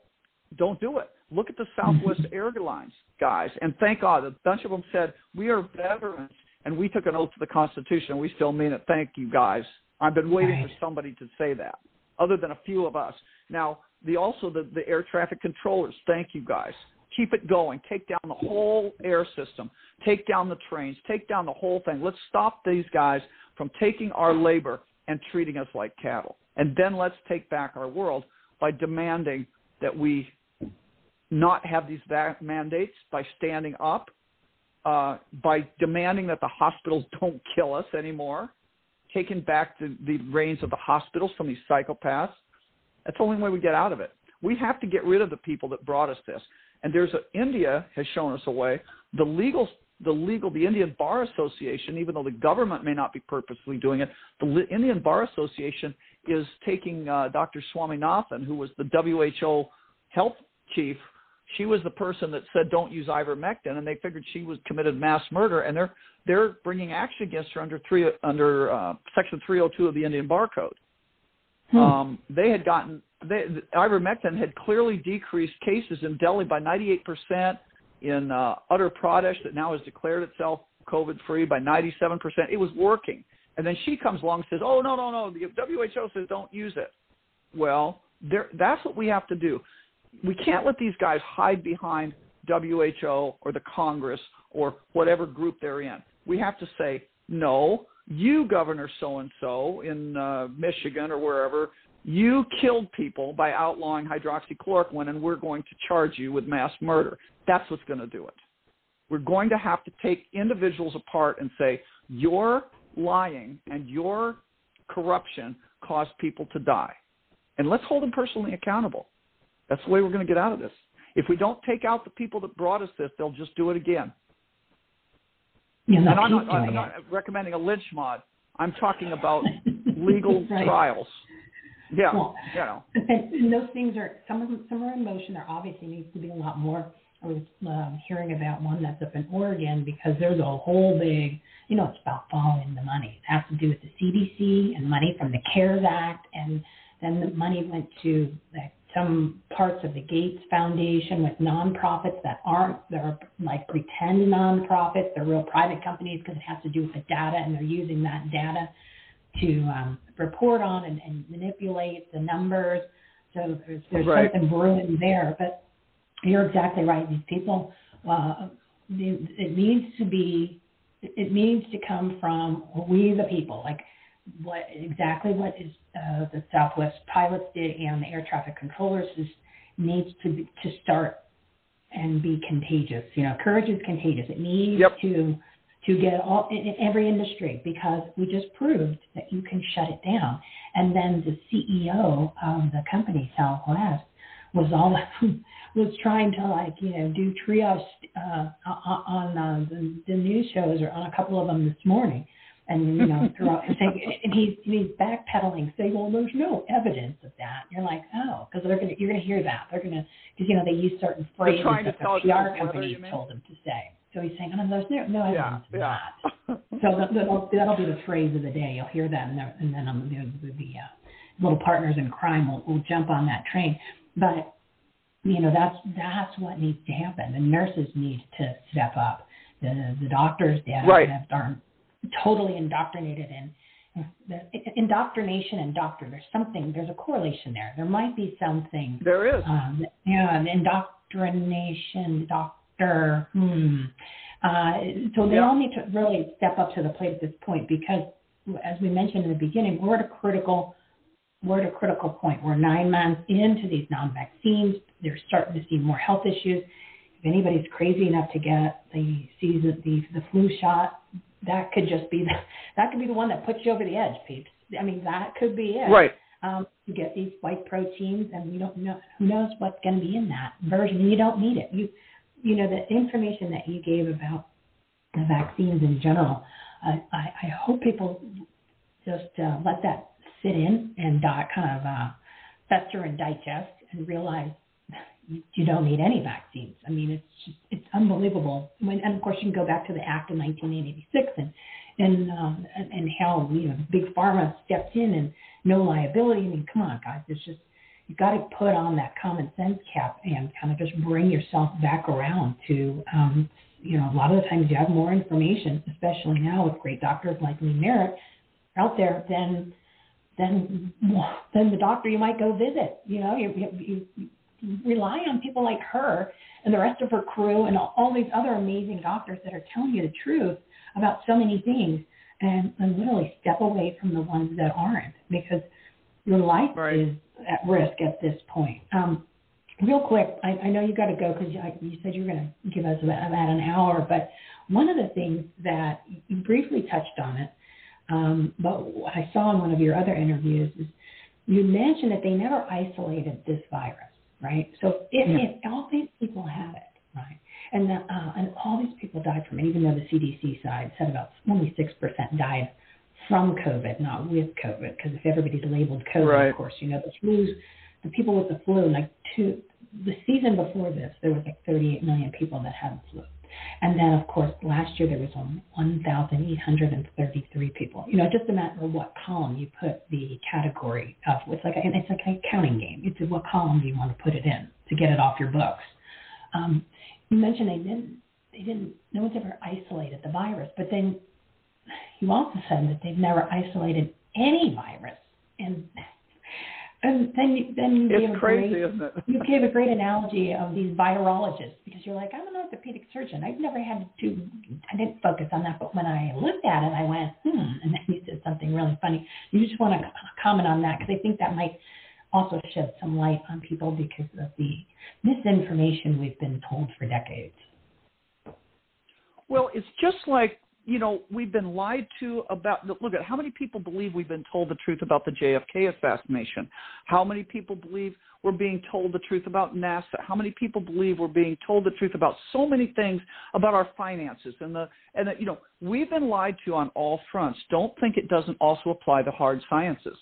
don't do it. Look at the Southwest mm-hmm. Airlines guys, and thank God a bunch of them said we are veterans and we took an oath to the Constitution. and We still mean it. Thank you guys. I've been waiting right. for somebody to say that, other than a few of us. Now, the also the, the air traffic controllers. Thank you guys keep it going. Take down the whole air system. Take down the trains. Take down the whole thing. Let's stop these guys from taking our labor and treating us like cattle. And then let's take back our world by demanding that we not have these va- mandates, by standing up, uh, by demanding that the hospitals don't kill us anymore, taking back the, the reins of the hospitals from these psychopaths. That's the only way we get out of it. We have to get rid of the people that brought us this. And there's a, India has shown us a way. The legal, the legal, the Indian Bar Association, even though the government may not be purposely doing it, the Indian Bar Association is taking uh, Dr. Swaminathan, who was the WHO health chief. She was the person that said don't use ivermectin, and they figured she was committed mass murder, and they're they're bringing action against her under three under uh, Section 302 of the Indian Bar Code. Hmm. Um, they had gotten they, ivermectin had clearly decreased cases in Delhi by 98%, in uh, Uttar Pradesh that now has declared itself COVID free by 97%. It was working. And then she comes along and says, oh, no, no, no, the WHO says don't use it. Well, there, that's what we have to do. We can't let these guys hide behind WHO or the Congress or whatever group they're in. We have to say, no, you, Governor so and so in uh, Michigan or wherever, you killed people by outlawing hydroxychloroquine, and we're going to charge you with mass murder. That's what's going to do it. We're going to have to take individuals apart and say, your lying and your corruption caused people to die. And let's hold them personally accountable. That's the way we're going to get out of this. If we don't take out the people that brought us this, they'll just do it again. Yeah, and I'm not, I'm not recommending a lynch mob. I'm talking about legal right. trials. Yeah, well, you know. And, and those things are some of them. Some are in motion. There obviously needs to be a lot more. Was um, hearing about one that's up in Oregon because there's a whole big, you know, it's about following the money. It has to do with the CDC and money from the CARES Act, and then the money went to like some parts of the Gates Foundation with nonprofits that aren't, they're like pretend nonprofits. They're real private companies because it has to do with the data, and they're using that data to um, report on and, and manipulate the numbers. So there's, there's right. something brewing there. But you're exactly right. These people, uh, it needs to be, it needs to come from we the people, like what exactly what is uh, the Southwest pilots did and the air traffic controllers is, needs to be, to start and be contagious. You know, courage is contagious. It needs yep. to to get all in, in every industry because we just proved that you can shut it down. And then the CEO of the company, Southwest, was all was trying to like you know do triage uh, on uh, the, the news shows or on a couple of them this morning, and you know throughout and, saying, and he's he's backpedaling, saying, well, there's no evidence of that. And you're like, oh, because they're gonna you're gonna hear that they're gonna because you know they use certain phrases that the PR companies told them to say. So he's saying, oh, there's no, no evidence yeah, of yeah. that. so that, that'll, that'll be the phrase of the day. You'll hear that, and, and then um, the, the, the uh, little partners in crime will, will jump on that train. But you know that's that's what needs to happen. The nurses need to step up. The the doctors that right. are totally indoctrinated in the indoctrination and doctor. There's something. There's a correlation there. There might be something. There is. Um, yeah, indoctrination, doctor. Hmm. Uh, so they yeah. all need to really step up to the plate at this point because, as we mentioned in the beginning, we're at a critical we're at a critical point. We're nine months into these non-vaccines. They're starting to see more health issues. If anybody's crazy enough to get the season, the the flu shot, that could just be the, that could be the one that puts you over the edge, peeps. I mean, that could be it. Right. Um, you get these white proteins, and you don't know who knows what's going to be in that version, you don't need it. You, you know, the information that you gave about the vaccines in general. Uh, I, I hope people just uh, let that sit in and uh, kind of uh, fester and digest and realize you don't need any vaccines. I mean, it's just, it's unbelievable. When, and of course, you can go back to the Act of 1986 and and um, and, and how you know big pharma stepped in and no liability. I mean, come on, guys, it's just you've got to put on that common sense cap and kind of just bring yourself back around to um, you know a lot of the times you have more information, especially now with great doctors like Lee Merritt out there than than than the doctor you might go visit. You know, you, you, you rely on people like her and the rest of her crew and all these other amazing doctors that are telling you the truth about so many things and, and literally step away from the ones that aren't because your life right. is at risk at this point. Um, real quick, I, I know you got to go because you, you said you were going to give us about, about an hour, but one of the things that you briefly touched on it, um, but I saw in one of your other interviews is you mentioned that they never isolated this virus right? So if, yeah. if all these people had it, right, and the, uh, and all these people died from it, even though the CDC side said about only six percent died from COVID, not with COVID, because if everybody's labeled COVID, right. of course, you know the flu's the people with the flu, like two the season before this, there was like 38 million people that had the flu. And then, of course, last year there was 1,833 people. You know, it just a matter of what column you put the category of. It's like a, it's like a counting game. It's what column do you want to put it in to get it off your books. Um, you mentioned they didn't they didn't no one's ever isolated the virus, but then you also said that they've never isolated any virus, and and then then you it's gave a great, isn't it? you gave a great analogy of these virologists because you're like, I'm an orthopedic surgeon. I've never had to, I didn't focus on that, but when I looked at it, I went, hmm, and then you said something really funny. You just want to comment on that because I think that might also shed some light on people because of the misinformation we've been told for decades. Well, it's just like you know, we've been lied to about. Look at how many people believe we've been told the truth about the JFK assassination. How many people believe we're being told the truth about NASA? How many people believe we're being told the truth about so many things about our finances and the and the, you know we've been lied to on all fronts. Don't think it doesn't also apply to hard sciences.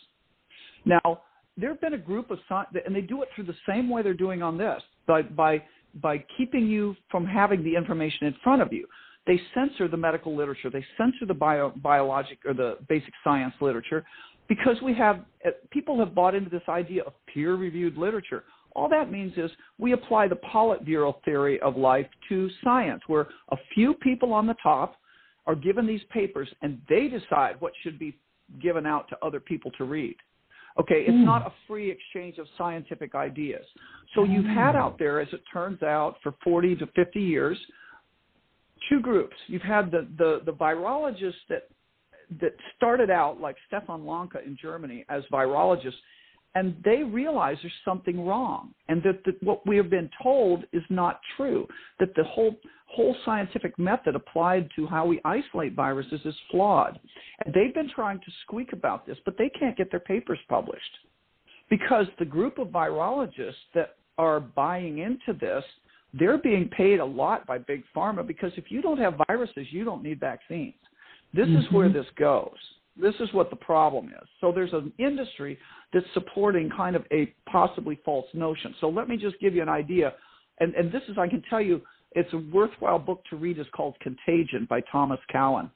Now there have been a group of and they do it through the same way they're doing on this by by by keeping you from having the information in front of you they censor the medical literature. They censor the bio, biologic or the basic science literature because we have uh, people have bought into this idea of peer-reviewed literature. All that means is we apply the Politburo theory of life to science, where a few people on the top are given these papers and they decide what should be given out to other people to read. Okay, it's mm. not a free exchange of scientific ideas. So you've had out there, as it turns out, for 40 to 50 years, two groups. You've had the, the, the virologists that that started out like Stefan Lanka in Germany as virologists, and they realize there's something wrong, and that, that what we have been told is not true. That the whole whole scientific method applied to how we isolate viruses is flawed, and they've been trying to squeak about this, but they can't get their papers published because the group of virologists that are buying into this, they're being paid a lot by big pharma because if you don't have viruses, you don't need vaccines. This mm-hmm. is where mm-hmm. this goes. This is what the problem is. So there's an industry that's supporting kind of a possibly false notion. So let me just give you an idea. And, and this is, I can tell you, it's a worthwhile book to read. It's called Contagion by Thomas Cowan.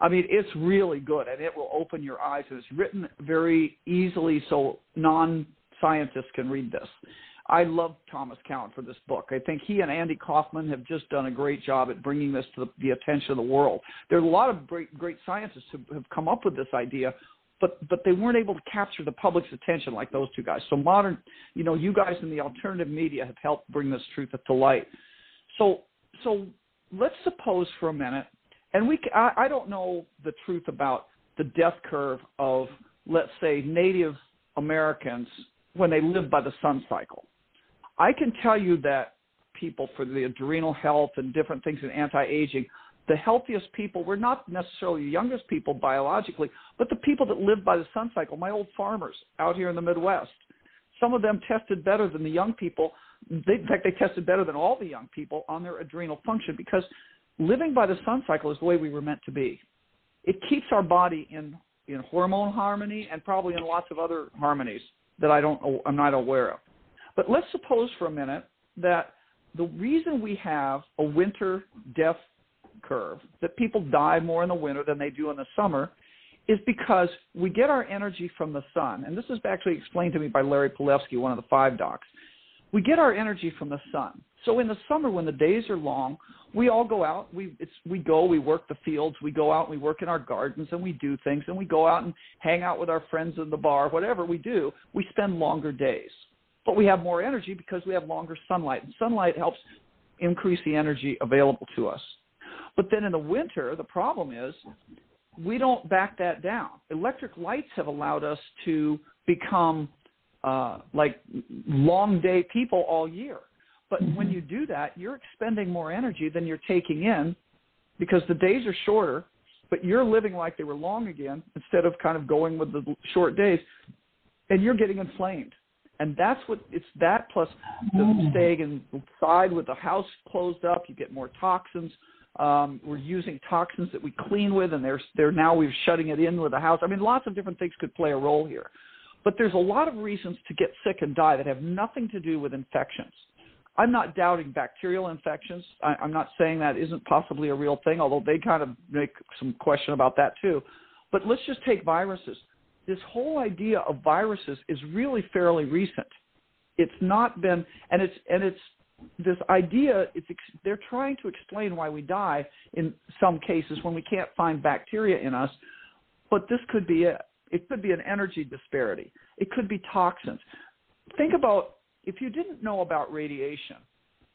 I mean, it's really good and it will open your eyes. It's written very easily so non scientists can read this. I love Thomas Cowan for this book. I think he and Andy Kaufman have just done a great job at bringing this to the, the attention of the world. There are a lot of great, great scientists who have come up with this idea, but but they weren't able to capture the public's attention like those two guys. So modern, you know, you guys in the alternative media have helped bring this truth to light. So so let's suppose for a minute, and we I, I don't know the truth about the death curve of let's say Native Americans when they live by the sun cycle. I can tell you that people for the adrenal health and different things in anti-aging, the healthiest people were not necessarily the youngest people biologically, but the people that lived by the sun cycle, my old farmers out here in the Midwest. Some of them tested better than the young people. They, in fact, they tested better than all the young people on their adrenal function because living by the sun cycle is the way we were meant to be. It keeps our body in in hormone harmony and probably in lots of other harmonies that I don't I'm not aware of. But let's suppose for a minute that the reason we have a winter death curve, that people die more in the winter than they do in the summer, is because we get our energy from the sun. And this is actually explained to me by Larry Palevsky, one of the five docs. We get our energy from the sun. So in the summer, when the days are long, we all go out. We it's we go. We work the fields. We go out. We work in our gardens, and we do things. And we go out and hang out with our friends in the bar. Whatever we do, we spend longer days but we have more energy because we have longer sunlight. And sunlight helps increase the energy available to us. But then in the winter, the problem is we don't back that down. Electric lights have allowed us to become uh, like long day people all year. But mm-hmm. when you do that, you're expending more energy than you're taking in because the days are shorter, but you're living like they were long again instead of kind of going with the short days, and you're getting inflamed and that's what it's that plus the mm. staying inside with the house closed up you get more toxins. Um, we're using toxins that we clean with and they're they're now we're shutting it in with the house. I mean lots of different things could play a role here. But there's a lot of reasons to get sick and die that have nothing to do with infections. I'm not doubting bacterial infections. I, i'm not saying that isn't possibly a real thing although they kind of make some question about that too. But let's just take viruses this whole idea of viruses is really fairly recent. It's not been, and it's and it's this idea. It's they're trying to explain why we die in some cases when we can't find bacteria in us, but this could be it. It could be an energy disparity. It could be toxins. Think about if you didn't know about radiation,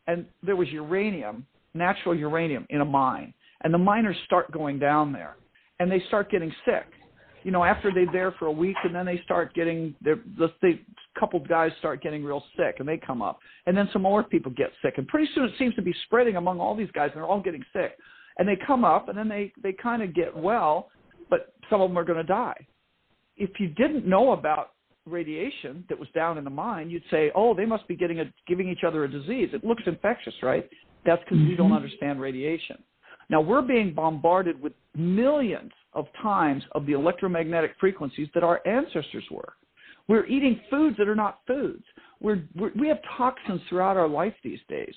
and there was uranium, natural uranium in a mine, and the miners start going down there, and they start getting sick you know, after they're there for a week and then they start getting their let's say a couple guys start getting real sick and they come up. And then some more people get sick. And pretty soon it seems to be spreading among all these guys and they're all getting sick. And they come up and then they, they kind of get well, but some of them are going to die. If you didn't know about radiation that was down in the mine, you'd say, oh, they must be getting a, giving each other a disease. It looks infectious, right? That's because mm-hmm. you don't understand radiation. Now we're being bombarded with millions of times of the electromagnetic frequencies that our ancestors were. We're eating foods that are not foods. We're, we're we have toxins throughout our life these days.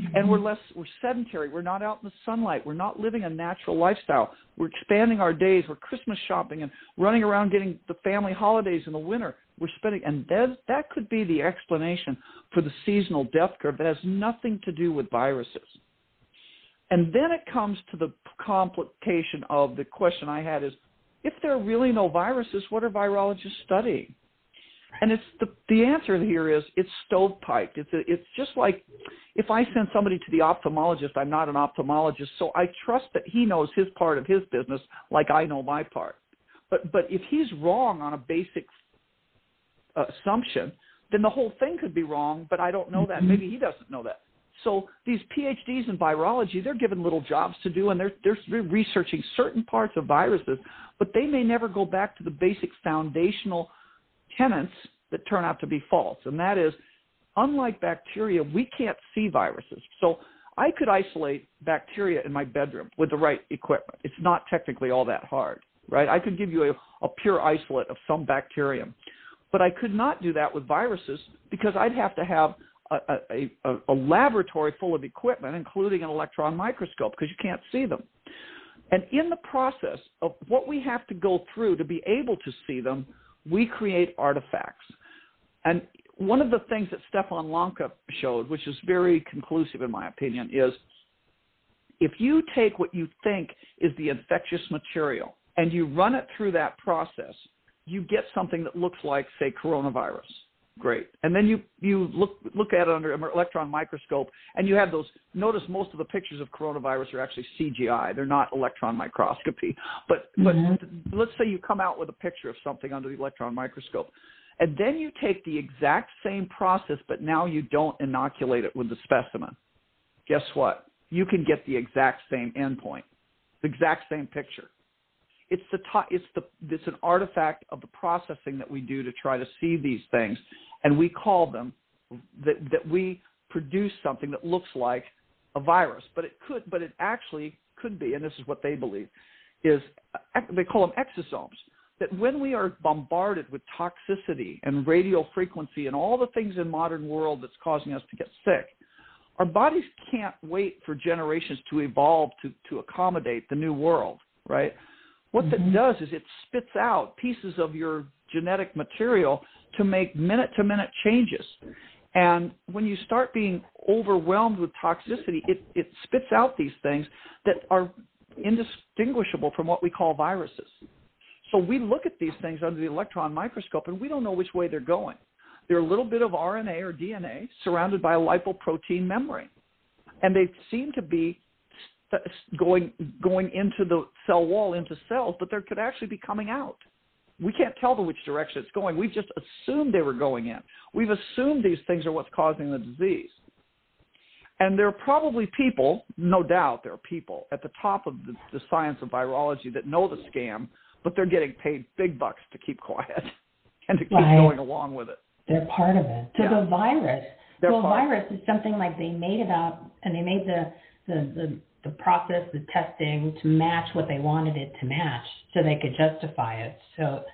Mm-hmm. And we're less we're sedentary. We're not out in the sunlight. We're not living a natural lifestyle. We're expanding our days. We're Christmas shopping and running around getting the family holidays in the winter. We're spending and that that could be the explanation for the seasonal death curve that has nothing to do with viruses. And then it comes to the complication of the question I had is if there are really no viruses, what are virologists studying? And it's the the answer here is it's stovepiped. It's a, it's just like if I send somebody to the ophthalmologist, I'm not an ophthalmologist, so I trust that he knows his part of his business like I know my part. But but if he's wrong on a basic uh, assumption, then the whole thing could be wrong. But I don't know that. Mm-hmm. Maybe he doesn't know that. So these PhDs in virology, they're given little jobs to do, and they're they're researching certain parts of viruses, but they may never go back to the basic foundational tenets that turn out to be false, and that is unlike bacteria, we can't see viruses. So I could isolate bacteria in my bedroom with the right equipment. It's not technically all that hard, right? I could give you a, a pure isolate of some bacterium, but I could not do that with viruses because I'd have to have a, a, a, laboratory full of equipment, including an electron microscope, because you can't see them. And in the process of what we have to go through to be able to see them, we create artifacts. And one of the things that Stefan Lanka showed, which is very conclusive in my opinion, is if you take what you think is the infectious material and you run it through that process, you get something that looks like, say, coronavirus. Great. And then you, you look, look at it under an electron microscope and you have those, notice most of the pictures of coronavirus are actually CGI. They're not electron microscopy. But, mm-hmm. but let's say you come out with a picture of something under the electron microscope and then you take the exact same process, but now you don't inoculate it with the specimen. Guess what? You can get the exact same endpoint, the exact same picture. It's the it's the it's an artifact of the processing that we do to try to see these things, and we call them that that we produce something that looks like a virus, but it could, but it actually could be, and this is what they believe, is they call them exosomes. That when we are bombarded with toxicity and radio frequency and all the things in modern world that's causing us to get sick, our bodies can't wait for generations to evolve to, to accommodate the new world, right? What mm-hmm. that does is it spits out pieces of your genetic material to make minute to minute changes. And when you start being overwhelmed with toxicity, it, it spits out these things that are indistinguishable from what we call viruses. So we look at these things under the electron microscope and we don't know which way they're going. They're a little bit of RNA or DNA surrounded by a lipoprotein membrane. And they seem to be going going into the cell wall into cells, but there could actually be coming out. We can't tell them which direction it's going. We've just assumed they were going in. We've assumed these things are what's causing the disease. And there are probably people, no doubt there are people at the top of the, the science of virology that know the scam but they're getting paid big bucks to keep quiet and to keep right. going along with it. They're part of it. So yeah. the virus, They're well, virus is something like they made it up and they made the, the the the process, the testing to match what they wanted it to match, so they could justify it. So,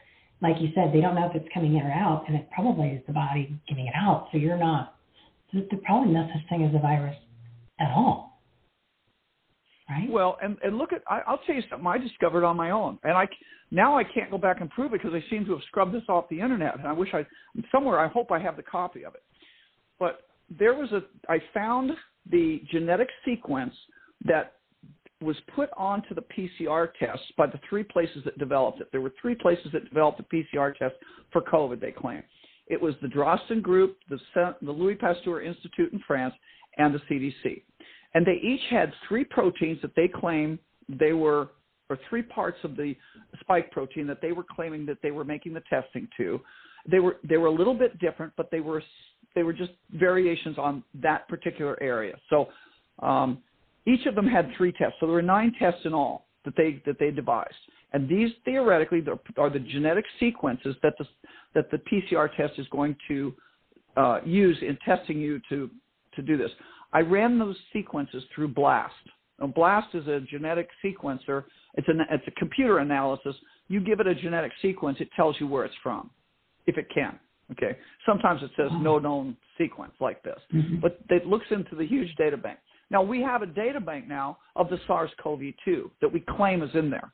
like you said, they don't know if it's coming in or out, and it probably is the body getting it out. So you're not. There's probably no such thing as a virus at all right? Well, and and look at I, will tell you something I discovered on my own, and I now I can't go back and prove it because they seem to have scrubbed this off the internet, and I wish I somewhere I hope I have the copy of it. But there was a I found the genetic sequence that was put onto the PCR test by the three places that developed it. There were three places that developed the PCR test for COVID. They claim it was the Drosten Group, the the Louis Pasteur Institute in France, and the CDC and they each had three proteins that they claim they were or three parts of the spike protein that they were claiming that they were making the testing to they were they were a little bit different but they were they were just variations on that particular area so um, each of them had three tests so there were nine tests in all that they that they devised and these theoretically are the genetic sequences that the that the PCR test is going to uh, use in testing you to to do this I ran those sequences through BLAST. Now, BLAST is a genetic sequencer. It's, an, it's a computer analysis. You give it a genetic sequence, it tells you where it's from, if it can. Okay. Sometimes it says no known sequence like this, mm-hmm. but it looks into the huge data bank. Now we have a data bank now of the SARS-CoV-2 that we claim is in there.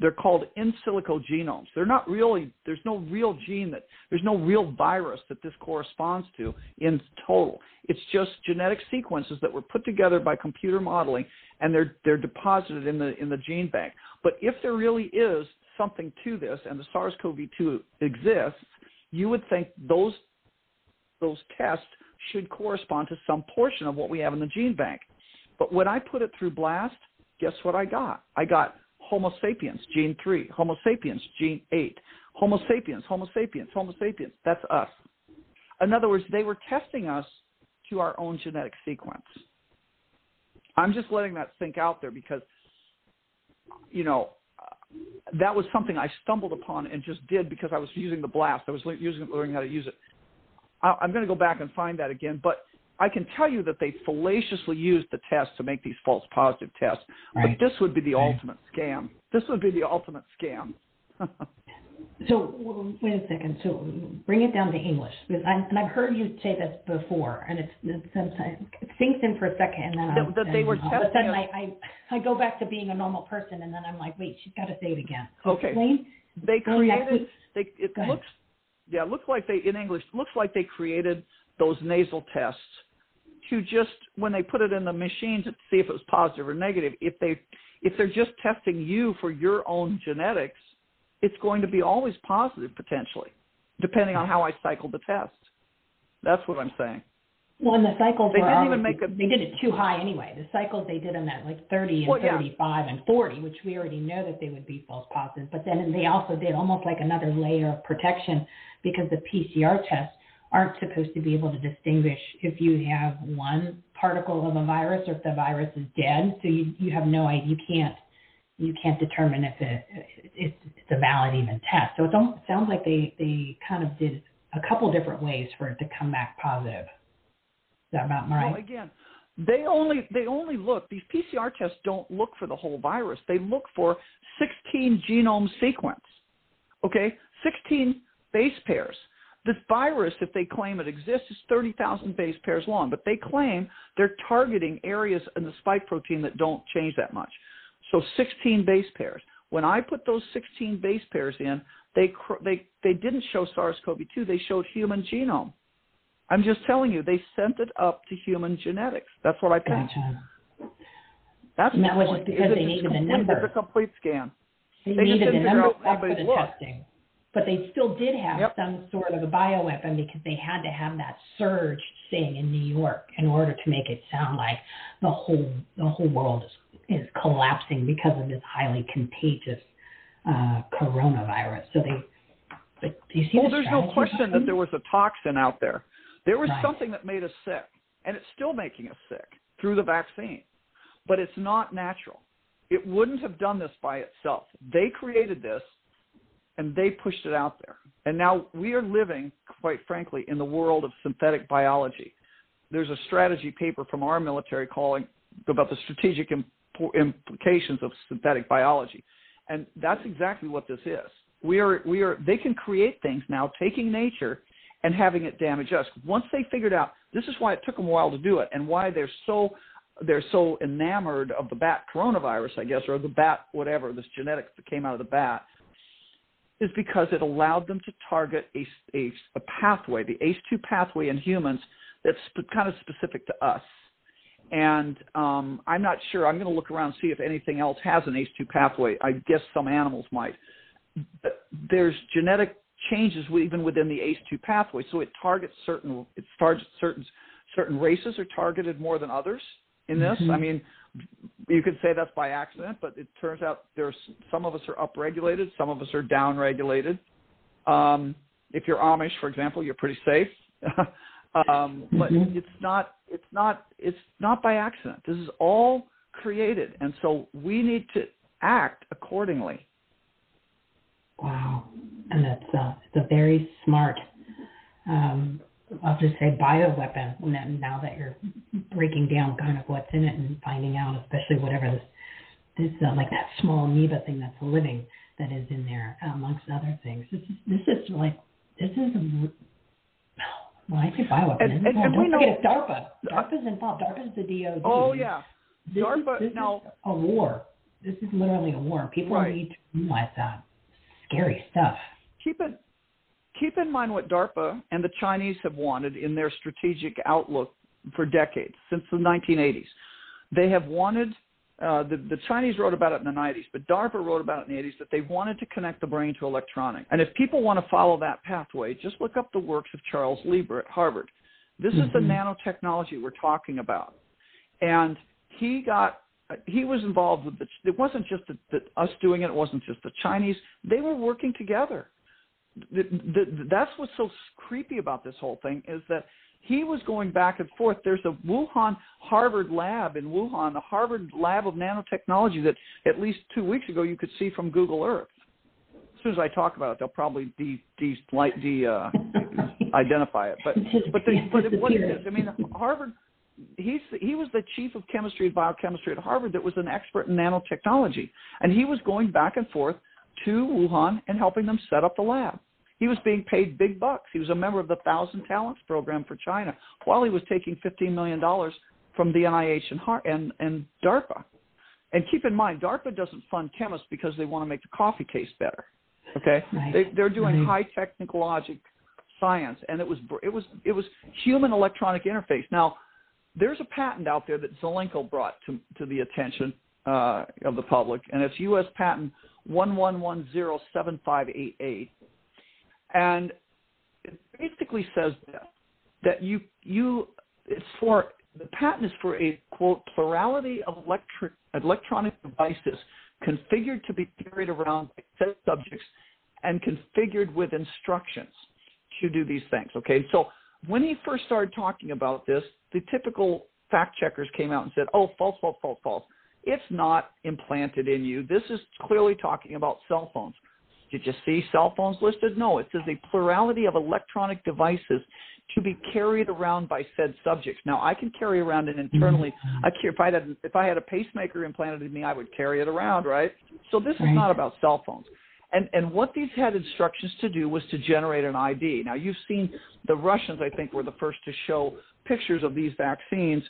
They're called in silico genomes. They're not really, there's no real gene that, there's no real virus that this corresponds to in total. It's just genetic sequences that were put together by computer modeling and they're, they're deposited in the, in the gene bank. But if there really is something to this and the SARS-CoV-2 exists, you would think those, those tests should correspond to some portion of what we have in the gene bank. But when I put it through BLAST, guess what I got? I got Homo sapiens, gene 3, Homo sapiens, gene 8, Homo sapiens, Homo sapiens, Homo sapiens. That's us. In other words, they were testing us to our own genetic sequence. I'm just letting that sink out there because, you know, that was something I stumbled upon and just did because I was using the blast. I was using learning how to use it. I, I'm going to go back and find that again, but I can tell you that they fallaciously used the test to make these false positive tests. Right. But this would be the Right. ultimate scam. This would be the ultimate scam. So wait a second. So bring it down to English, because I, and I've heard you say this before, and it's, it's sometimes it sinks in for a second, and then I, That- that they were all of a sudden I, I I go back to being a normal person, and then I'm like, wait, she's got to say it again. So Okay. Explain. they created they it Go ahead. looks yeah it looks like they in english looks like they created those nasal tests to just when they put it in the machine to see if it was positive or negative if they if they're just testing you for your own genetics it's going to be always positive potentially depending on how i cycle the test that's what i'm saying Well, and the cycles They didn't even make a- they did it too high anyway. The cycles they did them at like 30 and Well, yeah. 35 and 40, which we already know that they would be false positives. But then they also did almost like another layer of protection because the PCR tests aren't supposed to be able to distinguish if you have one particle of a virus or if the virus is dead. So you you have no idea. You can't you can't determine if it, it's, it's a valid even test. So it it sounds like they they kind of did a couple different ways for it to come back positive. Is that about right? Well, again, they only they only look. These PCR tests don't look for the whole virus. They look for 16 genome sequence. Okay, 16 base pairs. This virus, if they claim it exists, is 30,000 base pairs long, but they claim they're targeting areas in the spike protein that don't change that much. So 16 base pairs. When I put those 16 base pairs in, they cr- they they didn't show SARS-CoV-2. They showed human genome. I'm just telling you, they sent it up to human genetics. That's what I think. Gotcha. That's And that was just because they needed the complete- number. It's a complete scan. They, They needed the number out for the anybody's look. testing. But they still did have Yep. some sort of a bioweapon because they had to have that surge thing in New York in order to make it sound like the whole the whole world is, is collapsing because of this highly contagious uh, coronavirus. So they, but do you see Well, the there's no question that there was a toxin out there. There was Right. something that made us sick, and it's still making us sick through the vaccine. But it's not natural. It wouldn't have done this by itself. They created this, and they pushed it out there. And now we are living, quite frankly, in the world of synthetic biology. There's a strategy paper from our military calling about the strategic implications of synthetic biology, and that's exactly what this is. We are, we are, they can create things now, taking nature and having it damage us. Once they figured out, this is why it took them a while to do it, and why they're so they're so enamored of the bat coronavirus, I guess, or the bat whatever this genetics that came out of the bat, is because it allowed them to target a, a, a pathway, the ACE2 pathway in humans that's kind of specific to us. And um, I'm not sure. I'm going to look around and see if anything else has an ACE2 pathway. I guess some animals might. But there's genetic changes even within the ACE2 pathway, so it targets certain it targets certain certain races are targeted more than others in this. Mhm. I mean, you could say that's by accident, but it turns out there's some of us are upregulated, some of us are downregulated. Um, if you're Amish, for example, you're pretty safe. um, but Mhm. it's not it's not it's not by accident. This is all created, and so we need to act accordingly. Wow, and that's uh, it's a very smart. Um, I'll just say bioweapon. Now that you're breaking down kind of what's in it and finding out, especially whatever this this uh, like that small amoeba thing that's living that is in there, amongst other things. This is this is like this is when I say bioweapon, And- and- and we don't forget know- it's DARPA. Uh, DARPA's involved. DARPA's the DoD. Oh yeah, This is- DARPA- this is now- a war. This is literally a war. People Right. need to realize that. Scary stuff. keep it keep in mind what DARPA and the Chinese have wanted in their strategic outlook for decades since the 1980s. They have wanted uh, the, the Chinese wrote about it in the 90s, but DARPA wrote about it in the 80s that they wanted to connect the brain to electronics. And if people want to follow that pathway, just look up the works of Charles Lieber at Harvard. This is the Mhm. nanotechnology we're talking about. And he got he was involved with the it wasn't just the, the, us doing it it wasn't just the chinese they were working together the, the, that's what's so creepy about this whole thing is that he was going back and forth there's a wuhan harvard lab in wuhan the harvard lab of nanotechnology that at least two weeks ago you could see from google earth as soon as i talk about it they'll probably de de de uh identify it. But but the, but what it is, I mean, Harvard. He's he was the chief of chemistry and biochemistry at Harvard that was an expert in nanotechnology, and he was going back and forth to Wuhan and helping them set up the lab. He was being paid big bucks. He was a member of the Thousand Talents Program for China while he was taking $15 million from the NIH and, and, and DARPA. And keep in mind, DARPA doesn't fund chemists because they want to make the coffee taste better. Okay, right. they, they're doing right. high technologic science, and it was it was it was human electronic interface. Now, there's a patent out there that Zelenko brought to to the attention uh, of the public, and it's U.S. Patent one one one zero seven five eight eight and it basically says that that you you it's for the patent is for a quote plurality of electric electronic devices configured to be carried around by set subjects and configured with instructions to do these things. Okay, so when he first started talking about this, the typical fact checkers came out and said, "Oh, false, false, false, false." It's not implanted in you. This is clearly talking about cell phones. Did you see cell phones listed? No, it says a plurality of electronic devices to be carried around by said subjects. Now, I can carry around it internally. Mm-hmm. I if I had if I had a pacemaker implanted in me, I would carry it around, right? So this right. is not about cell phones. And and what these had instructions to do was to generate an ID. Now, you've seen the Russians, I think, were the first to show pictures of these vaccines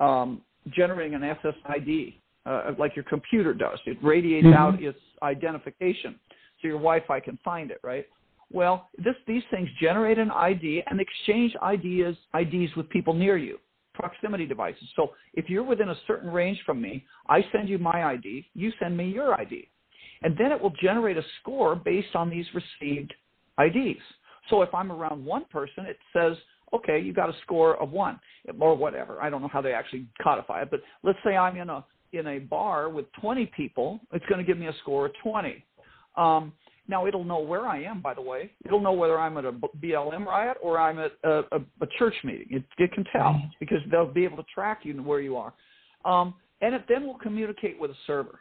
um, generating an SSID, uh, like your computer does. It radiates mm-hmm. out its identification, so your Wi-Fi can find it, right? Well, this, these things generate an ID and exchange ideas, IDs with people near you, proximity devices. So if you're within a certain range from me, I send you my ID, you send me your ID. And then it will generate a score based on these received IDs. So if I'm around one person, it says, okay, you got a score of one or whatever. I don't know how they actually codify it, but let's say I'm in a in a bar with 20 people, it's going to give me a score of 20. Um, now it'll know where I am, by the way. It'll know whether I'm at a BLM riot or I'm at a, a, a church meeting. It, it can tell right. because they'll be able to track you where you are. Um, and it then will communicate with a server.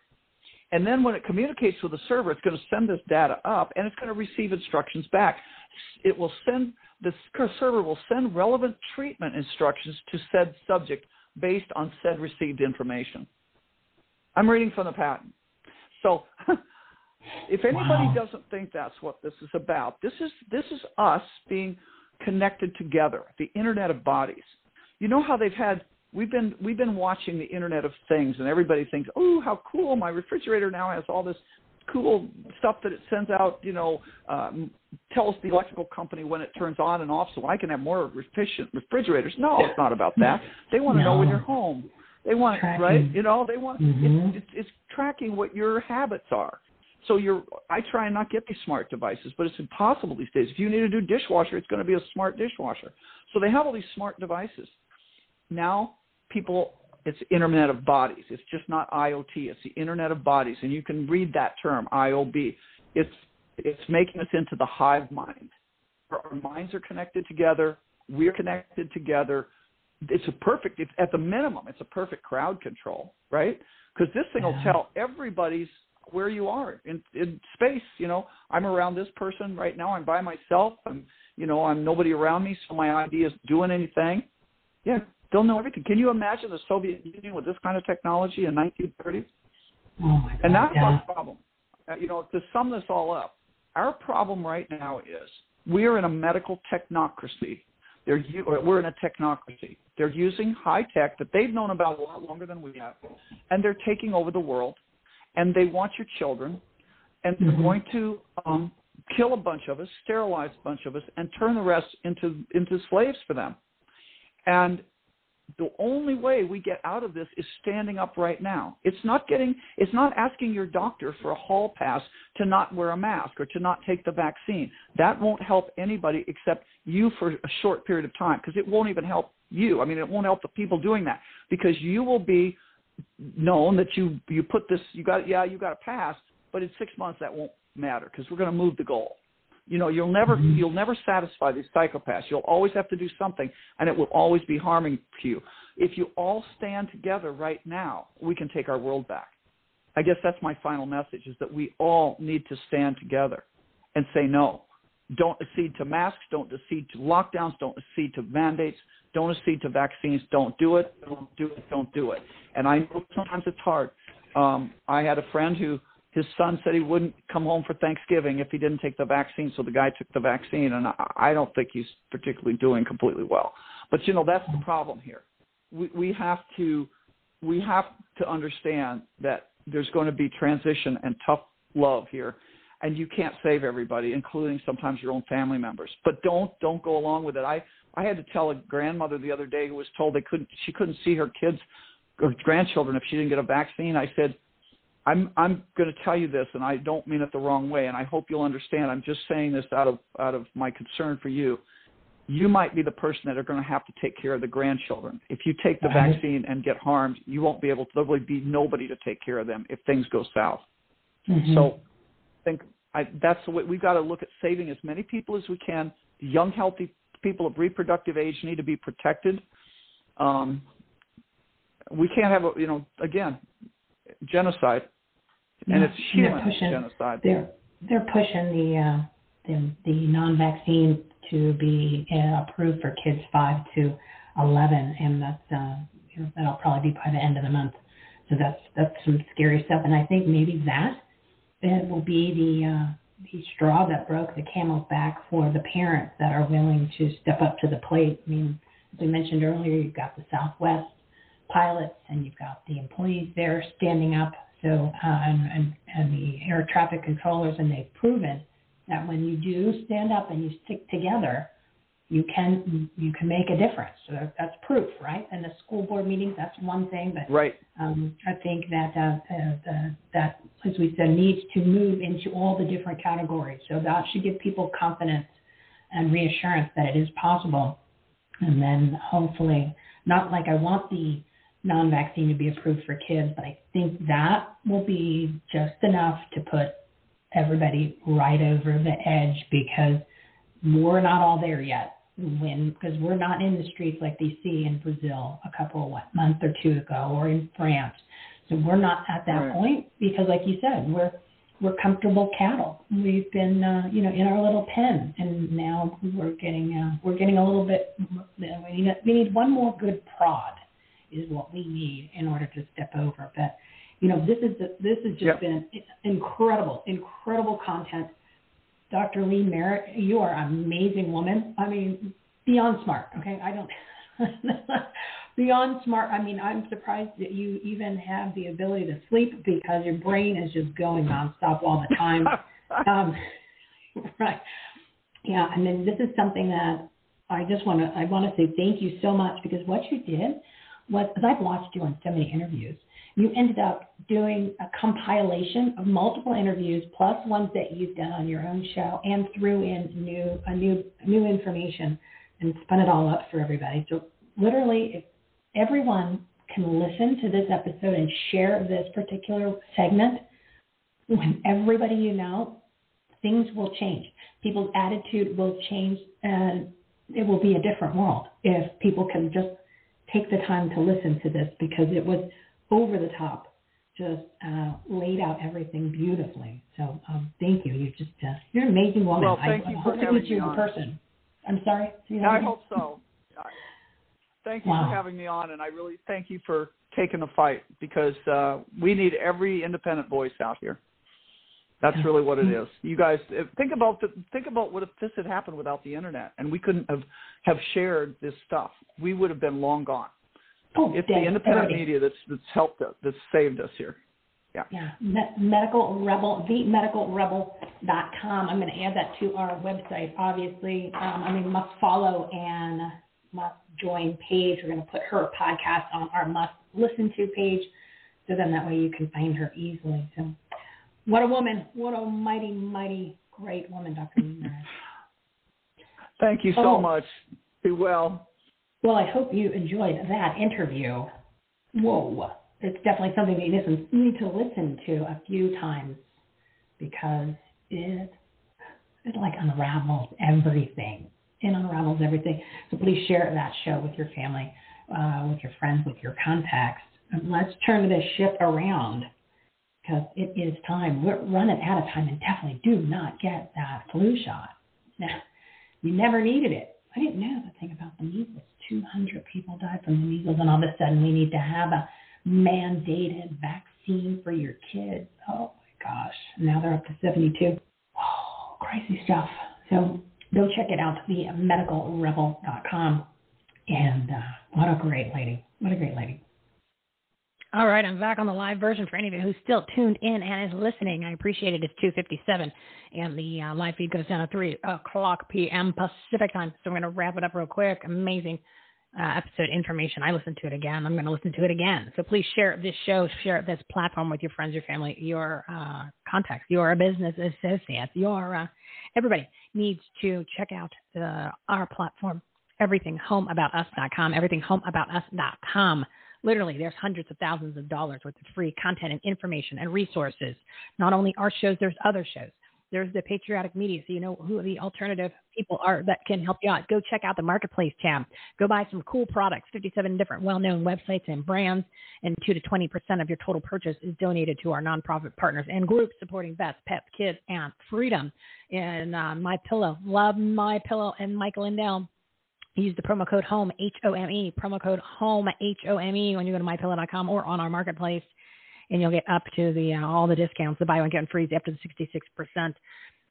And then when it communicates with the server, it's going to send this data up and it's going to receive instructions back. It will send the server will send relevant treatment instructions to said subject based on said received information. I'm reading from the patent. So If anybody wow. doesn't think that's what this is about, this is this is us being connected together, the Internet of Bodies. You know how they've had we've been we've been watching the Internet of Things, and everybody thinks, oh, how cool! My refrigerator now has all this cool stuff that it sends out. You know, um, tells the electrical company when it turns on and off, so I can have more efficient refrigerators. No, it's not about that. They want to no. know when you're home. They want tracking. right. You know, they want mm-hmm. it's, it's, it's tracking what your habits are. So you're, I try and not get these smart devices, but it's impossible these days. If you need a new dishwasher, it's going to be a smart dishwasher. So they have all these smart devices. Now people, it's Internet of Bodies. It's just not IoT. It's the Internet of Bodies, and you can read that term IOB. It's it's making us into the hive mind. Our minds are connected together. We're connected together. It's a perfect. It's, at the minimum, it's a perfect crowd control, right? Because this thing will tell everybody's where you are in, in space. You know, I'm around this person right now. I'm by myself. I'm, you know, I'm nobody around me, so my idea is doing anything. Yeah, they'll know everything. Can you imagine the Soviet Union with this kind of technology in 1930? Oh my God, and that's yeah. our problem. Uh, you know, to sum this all up, our problem right now is we are in a medical technocracy. They're we're in a technocracy. They're using high tech that they've known about a lot longer than we have, and they're taking over the world and they want your children, and they're mm-hmm. going to um, kill a bunch of us, sterilize a bunch of us, and turn the rest into into slaves for them. And the only way we get out of this is standing up right now. It's not getting it's not asking your doctor for a hall pass to not wear a mask or to not take the vaccine. That won't help anybody except you for a short period of time because it won't even help you. I mean, it won't help the people doing that because you will be known that you you put this you got yeah you got a pass, but in six months that won't matter because we're going to move the goal. You know, you'll never mm-hmm. you'll never satisfy these psychopaths. You'll always have to do something, and it will always be harming to you. If you all stand together right now, we can take our world back. I guess that's my final message: is that we all need to stand together and say no. don't accede to masks, don't accede to lockdowns, don't accede to mandates, don't accede to vaccines. Don't do it. Don't do it. Don't do it. And I know sometimes it's hard. Um, I had a friend who his son said he wouldn't come home for Thanksgiving if he didn't take the vaccine. So the guy took the vaccine, and I, I don't think he's particularly doing completely well. But you know that's the problem here. We we have to we have to understand that there's going to be transition and tough love here and you can't save everybody including sometimes your own family members but don't don't go along with it i i had to tell a grandmother the other day who was told they couldn't she couldn't see her kids or grandchildren if she didn't get a vaccine i said i'm i'm going to tell you this and i don't mean it the wrong way and i hope you'll understand i'm just saying this out of out of my concern for you you might be the person that are going to have to take care of the grandchildren. If you take the vaccine and get harmed, you won't be able to literally be nobody to take care of them if things go south. Mm-hmm. So, I think I, that's the way we've got to look at saving as many people as we can. Young, healthy people of reproductive age need to be protected. Um, we can't have a, you know, again, genocide, and it's human pushing, genocide. They're they're pushing the uh, the, the non-vaccine to be uh, approved for kids five to eleven, and that's uh, you know, that'll probably be by the end of the month. So that's that's some scary stuff, and I think maybe that it will be the uh, the straw that broke the camel's back for the parents that are willing to step up to the plate. I mean, as we mentioned earlier, you've got the Southwest pilots and you've got the employees there standing up. So uh, and, and and the air traffic controllers, and they've proven that when you do stand up and you stick together, you can you can make a difference. So that's proof, right? And the school board meetings, that's one thing, but right. Um, I think that uh, uh, that, as we said, needs to move into all the different categories. So that should give people confidence and reassurance that it is possible. And then hopefully, not like I want the non-vaccine to be approved for kids, but I think that will be just enough to put everybody right over the edge because we're not all there yet. When because we're not in the streets like they see in Brazil a couple of what month or two ago or in France. So we're not at that right. point because, like you said, we're we're comfortable cattle. We've been, uh, you know, in our little pen, and now we're getting uh, we're getting a little bit. We need, we need one more good prod, is what we need in order to step over. But you know, this is the, this has just yep. been incredible, incredible content. Dr. Lee Merritt, you are an amazing woman. I mean, beyond smart. Okay, I don't. beyond smart. I mean, I'm surprised that you even have the ability to sleep because your brain is just going nonstop all the time. um, right. Yeah, and then this is something that I just want to I want to say thank you so much because what you did was because I've watched you on so many interviews you ended up doing a compilation of multiple interviews plus ones that you've done on your own show and threw in new a new new information and spun it all up for everybody. So literally if everyone can listen to this episode and share this particular segment when everybody you know, things will change. People's attitude will change and it will be a different world if people can just take the time to listen to this because it was over the top, just uh, laid out everything beautifully. So um, thank you. You're just uh, you're an amazing woman. Well, thank I, you I for hope to meet you in on. person. I'm sorry. Yeah, I hope so. Thank you wow. for having me on, and I really thank you for taking the fight because uh, we need every independent voice out here. That's really what it is. You guys think about the, think about what if this had happened without the internet and we couldn't have have shared this stuff. We would have been long gone. Oh, it's the independent media that's that's helped us, that's saved us here. Yeah. Yeah. Me- medical Rebel, themedicalrebel.com. I'm going to add that to our website. Obviously, um, I mean, must follow and must join page. We're going to put her podcast on our must listen to page, so then that way you can find her easily. So, what a woman! What a mighty, mighty, great woman, Dr. Thank you so oh. much. Be well. Well, I hope you enjoyed that interview. Whoa. It's definitely something that you need to listen to a few times because it, it like unravels everything. It unravels everything. So please share that show with your family, uh, with your friends, with your contacts. And let's turn this ship around because it is time. We're running out of time and definitely do not get that flu shot. Now, you never needed it. I didn't know the thing about the measles. 200 people died from the measles, and all of a sudden we need to have a mandated vaccine for your kids. Oh my gosh. Now they're up to 72. Oh, crazy stuff. So go check it out, themedicalrebel.com. And uh, what a great lady. What a great lady. All right, I'm back on the live version for any of you who's still tuned in and is listening. I appreciate it. It's 2:57, and the uh, live feed goes down at 3 o'clock p.m. Pacific time. So I'm going to wrap it up real quick. Amazing uh, episode information. I listened to it again. I'm going to listen to it again. So please share this show, share this platform with your friends, your family, your uh, contacts, your business associates, your uh, everybody needs to check out uh, our platform, everythinghomeaboutus.com, everythinghomeaboutus.com. Literally, there's hundreds of thousands of dollars worth of free content and information and resources. Not only our shows, there's other shows. There's the patriotic media, so you know who the alternative people are that can help you out. Go check out the marketplace tab. Go buy some cool products. 57 different well-known websites and brands, and two to 20 percent of your total purchase is donated to our nonprofit partners and groups supporting vets, pets, kids, and freedom. And uh, My Pillow, love My Pillow, and Mike Lindell use the promo code HOME, H O M E, promo code HOME, H O M E, when you go to mypillow.com or on our marketplace, and you'll get up to the uh, all the discounts, the buy one get one free, up to the 66%.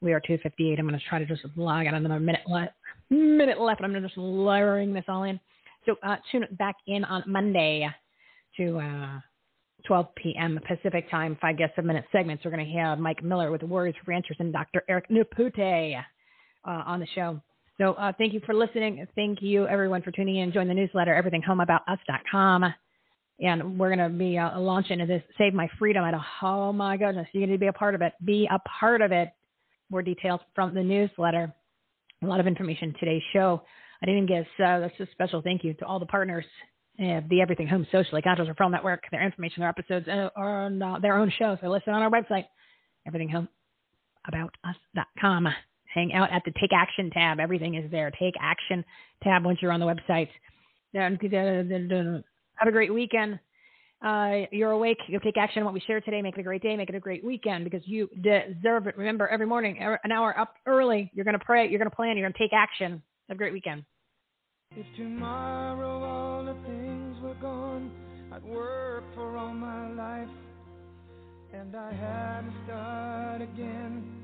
We are 258. I'm going to try to just log out another minute left. Minute left. and I'm just layering this all in. So uh, tune back in on Monday to uh, 12 p.m. Pacific time. Five guest seven minute segments. We're going to have Mike Miller with for Ranchers and Dr. Eric Nepute uh, on the show. So uh, thank you for listening. Thank you, everyone, for tuning in. Join the newsletter, everythinghomeaboutus.com. And we're going to be uh, launching this Save My Freedom. At a, oh, my goodness. You need to be a part of it. Be a part of it. More details from the newsletter. A lot of information in today's show. I didn't get uh, that's a special thank you to all the partners uh, the Everything Home Socially Conscious Referral Network. Their information, their episodes uh, are on their own shows. They're listed on our website, everythinghomeaboutus.com hang out at the Take Action tab. Everything is there. Take Action tab once you're on the website. Have a great weekend. Uh, you're awake. You'll take action on what we shared today. Make it a great day. Make it a great weekend because you deserve it. Remember, every morning, an hour up early, you're going to pray. You're going to plan. You're going to take action. Have a great weekend. If tomorrow all the things were gone, I'd work for all my life, and I had to start again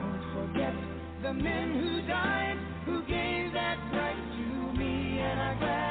the men who died, who gave that right to me, and I gladly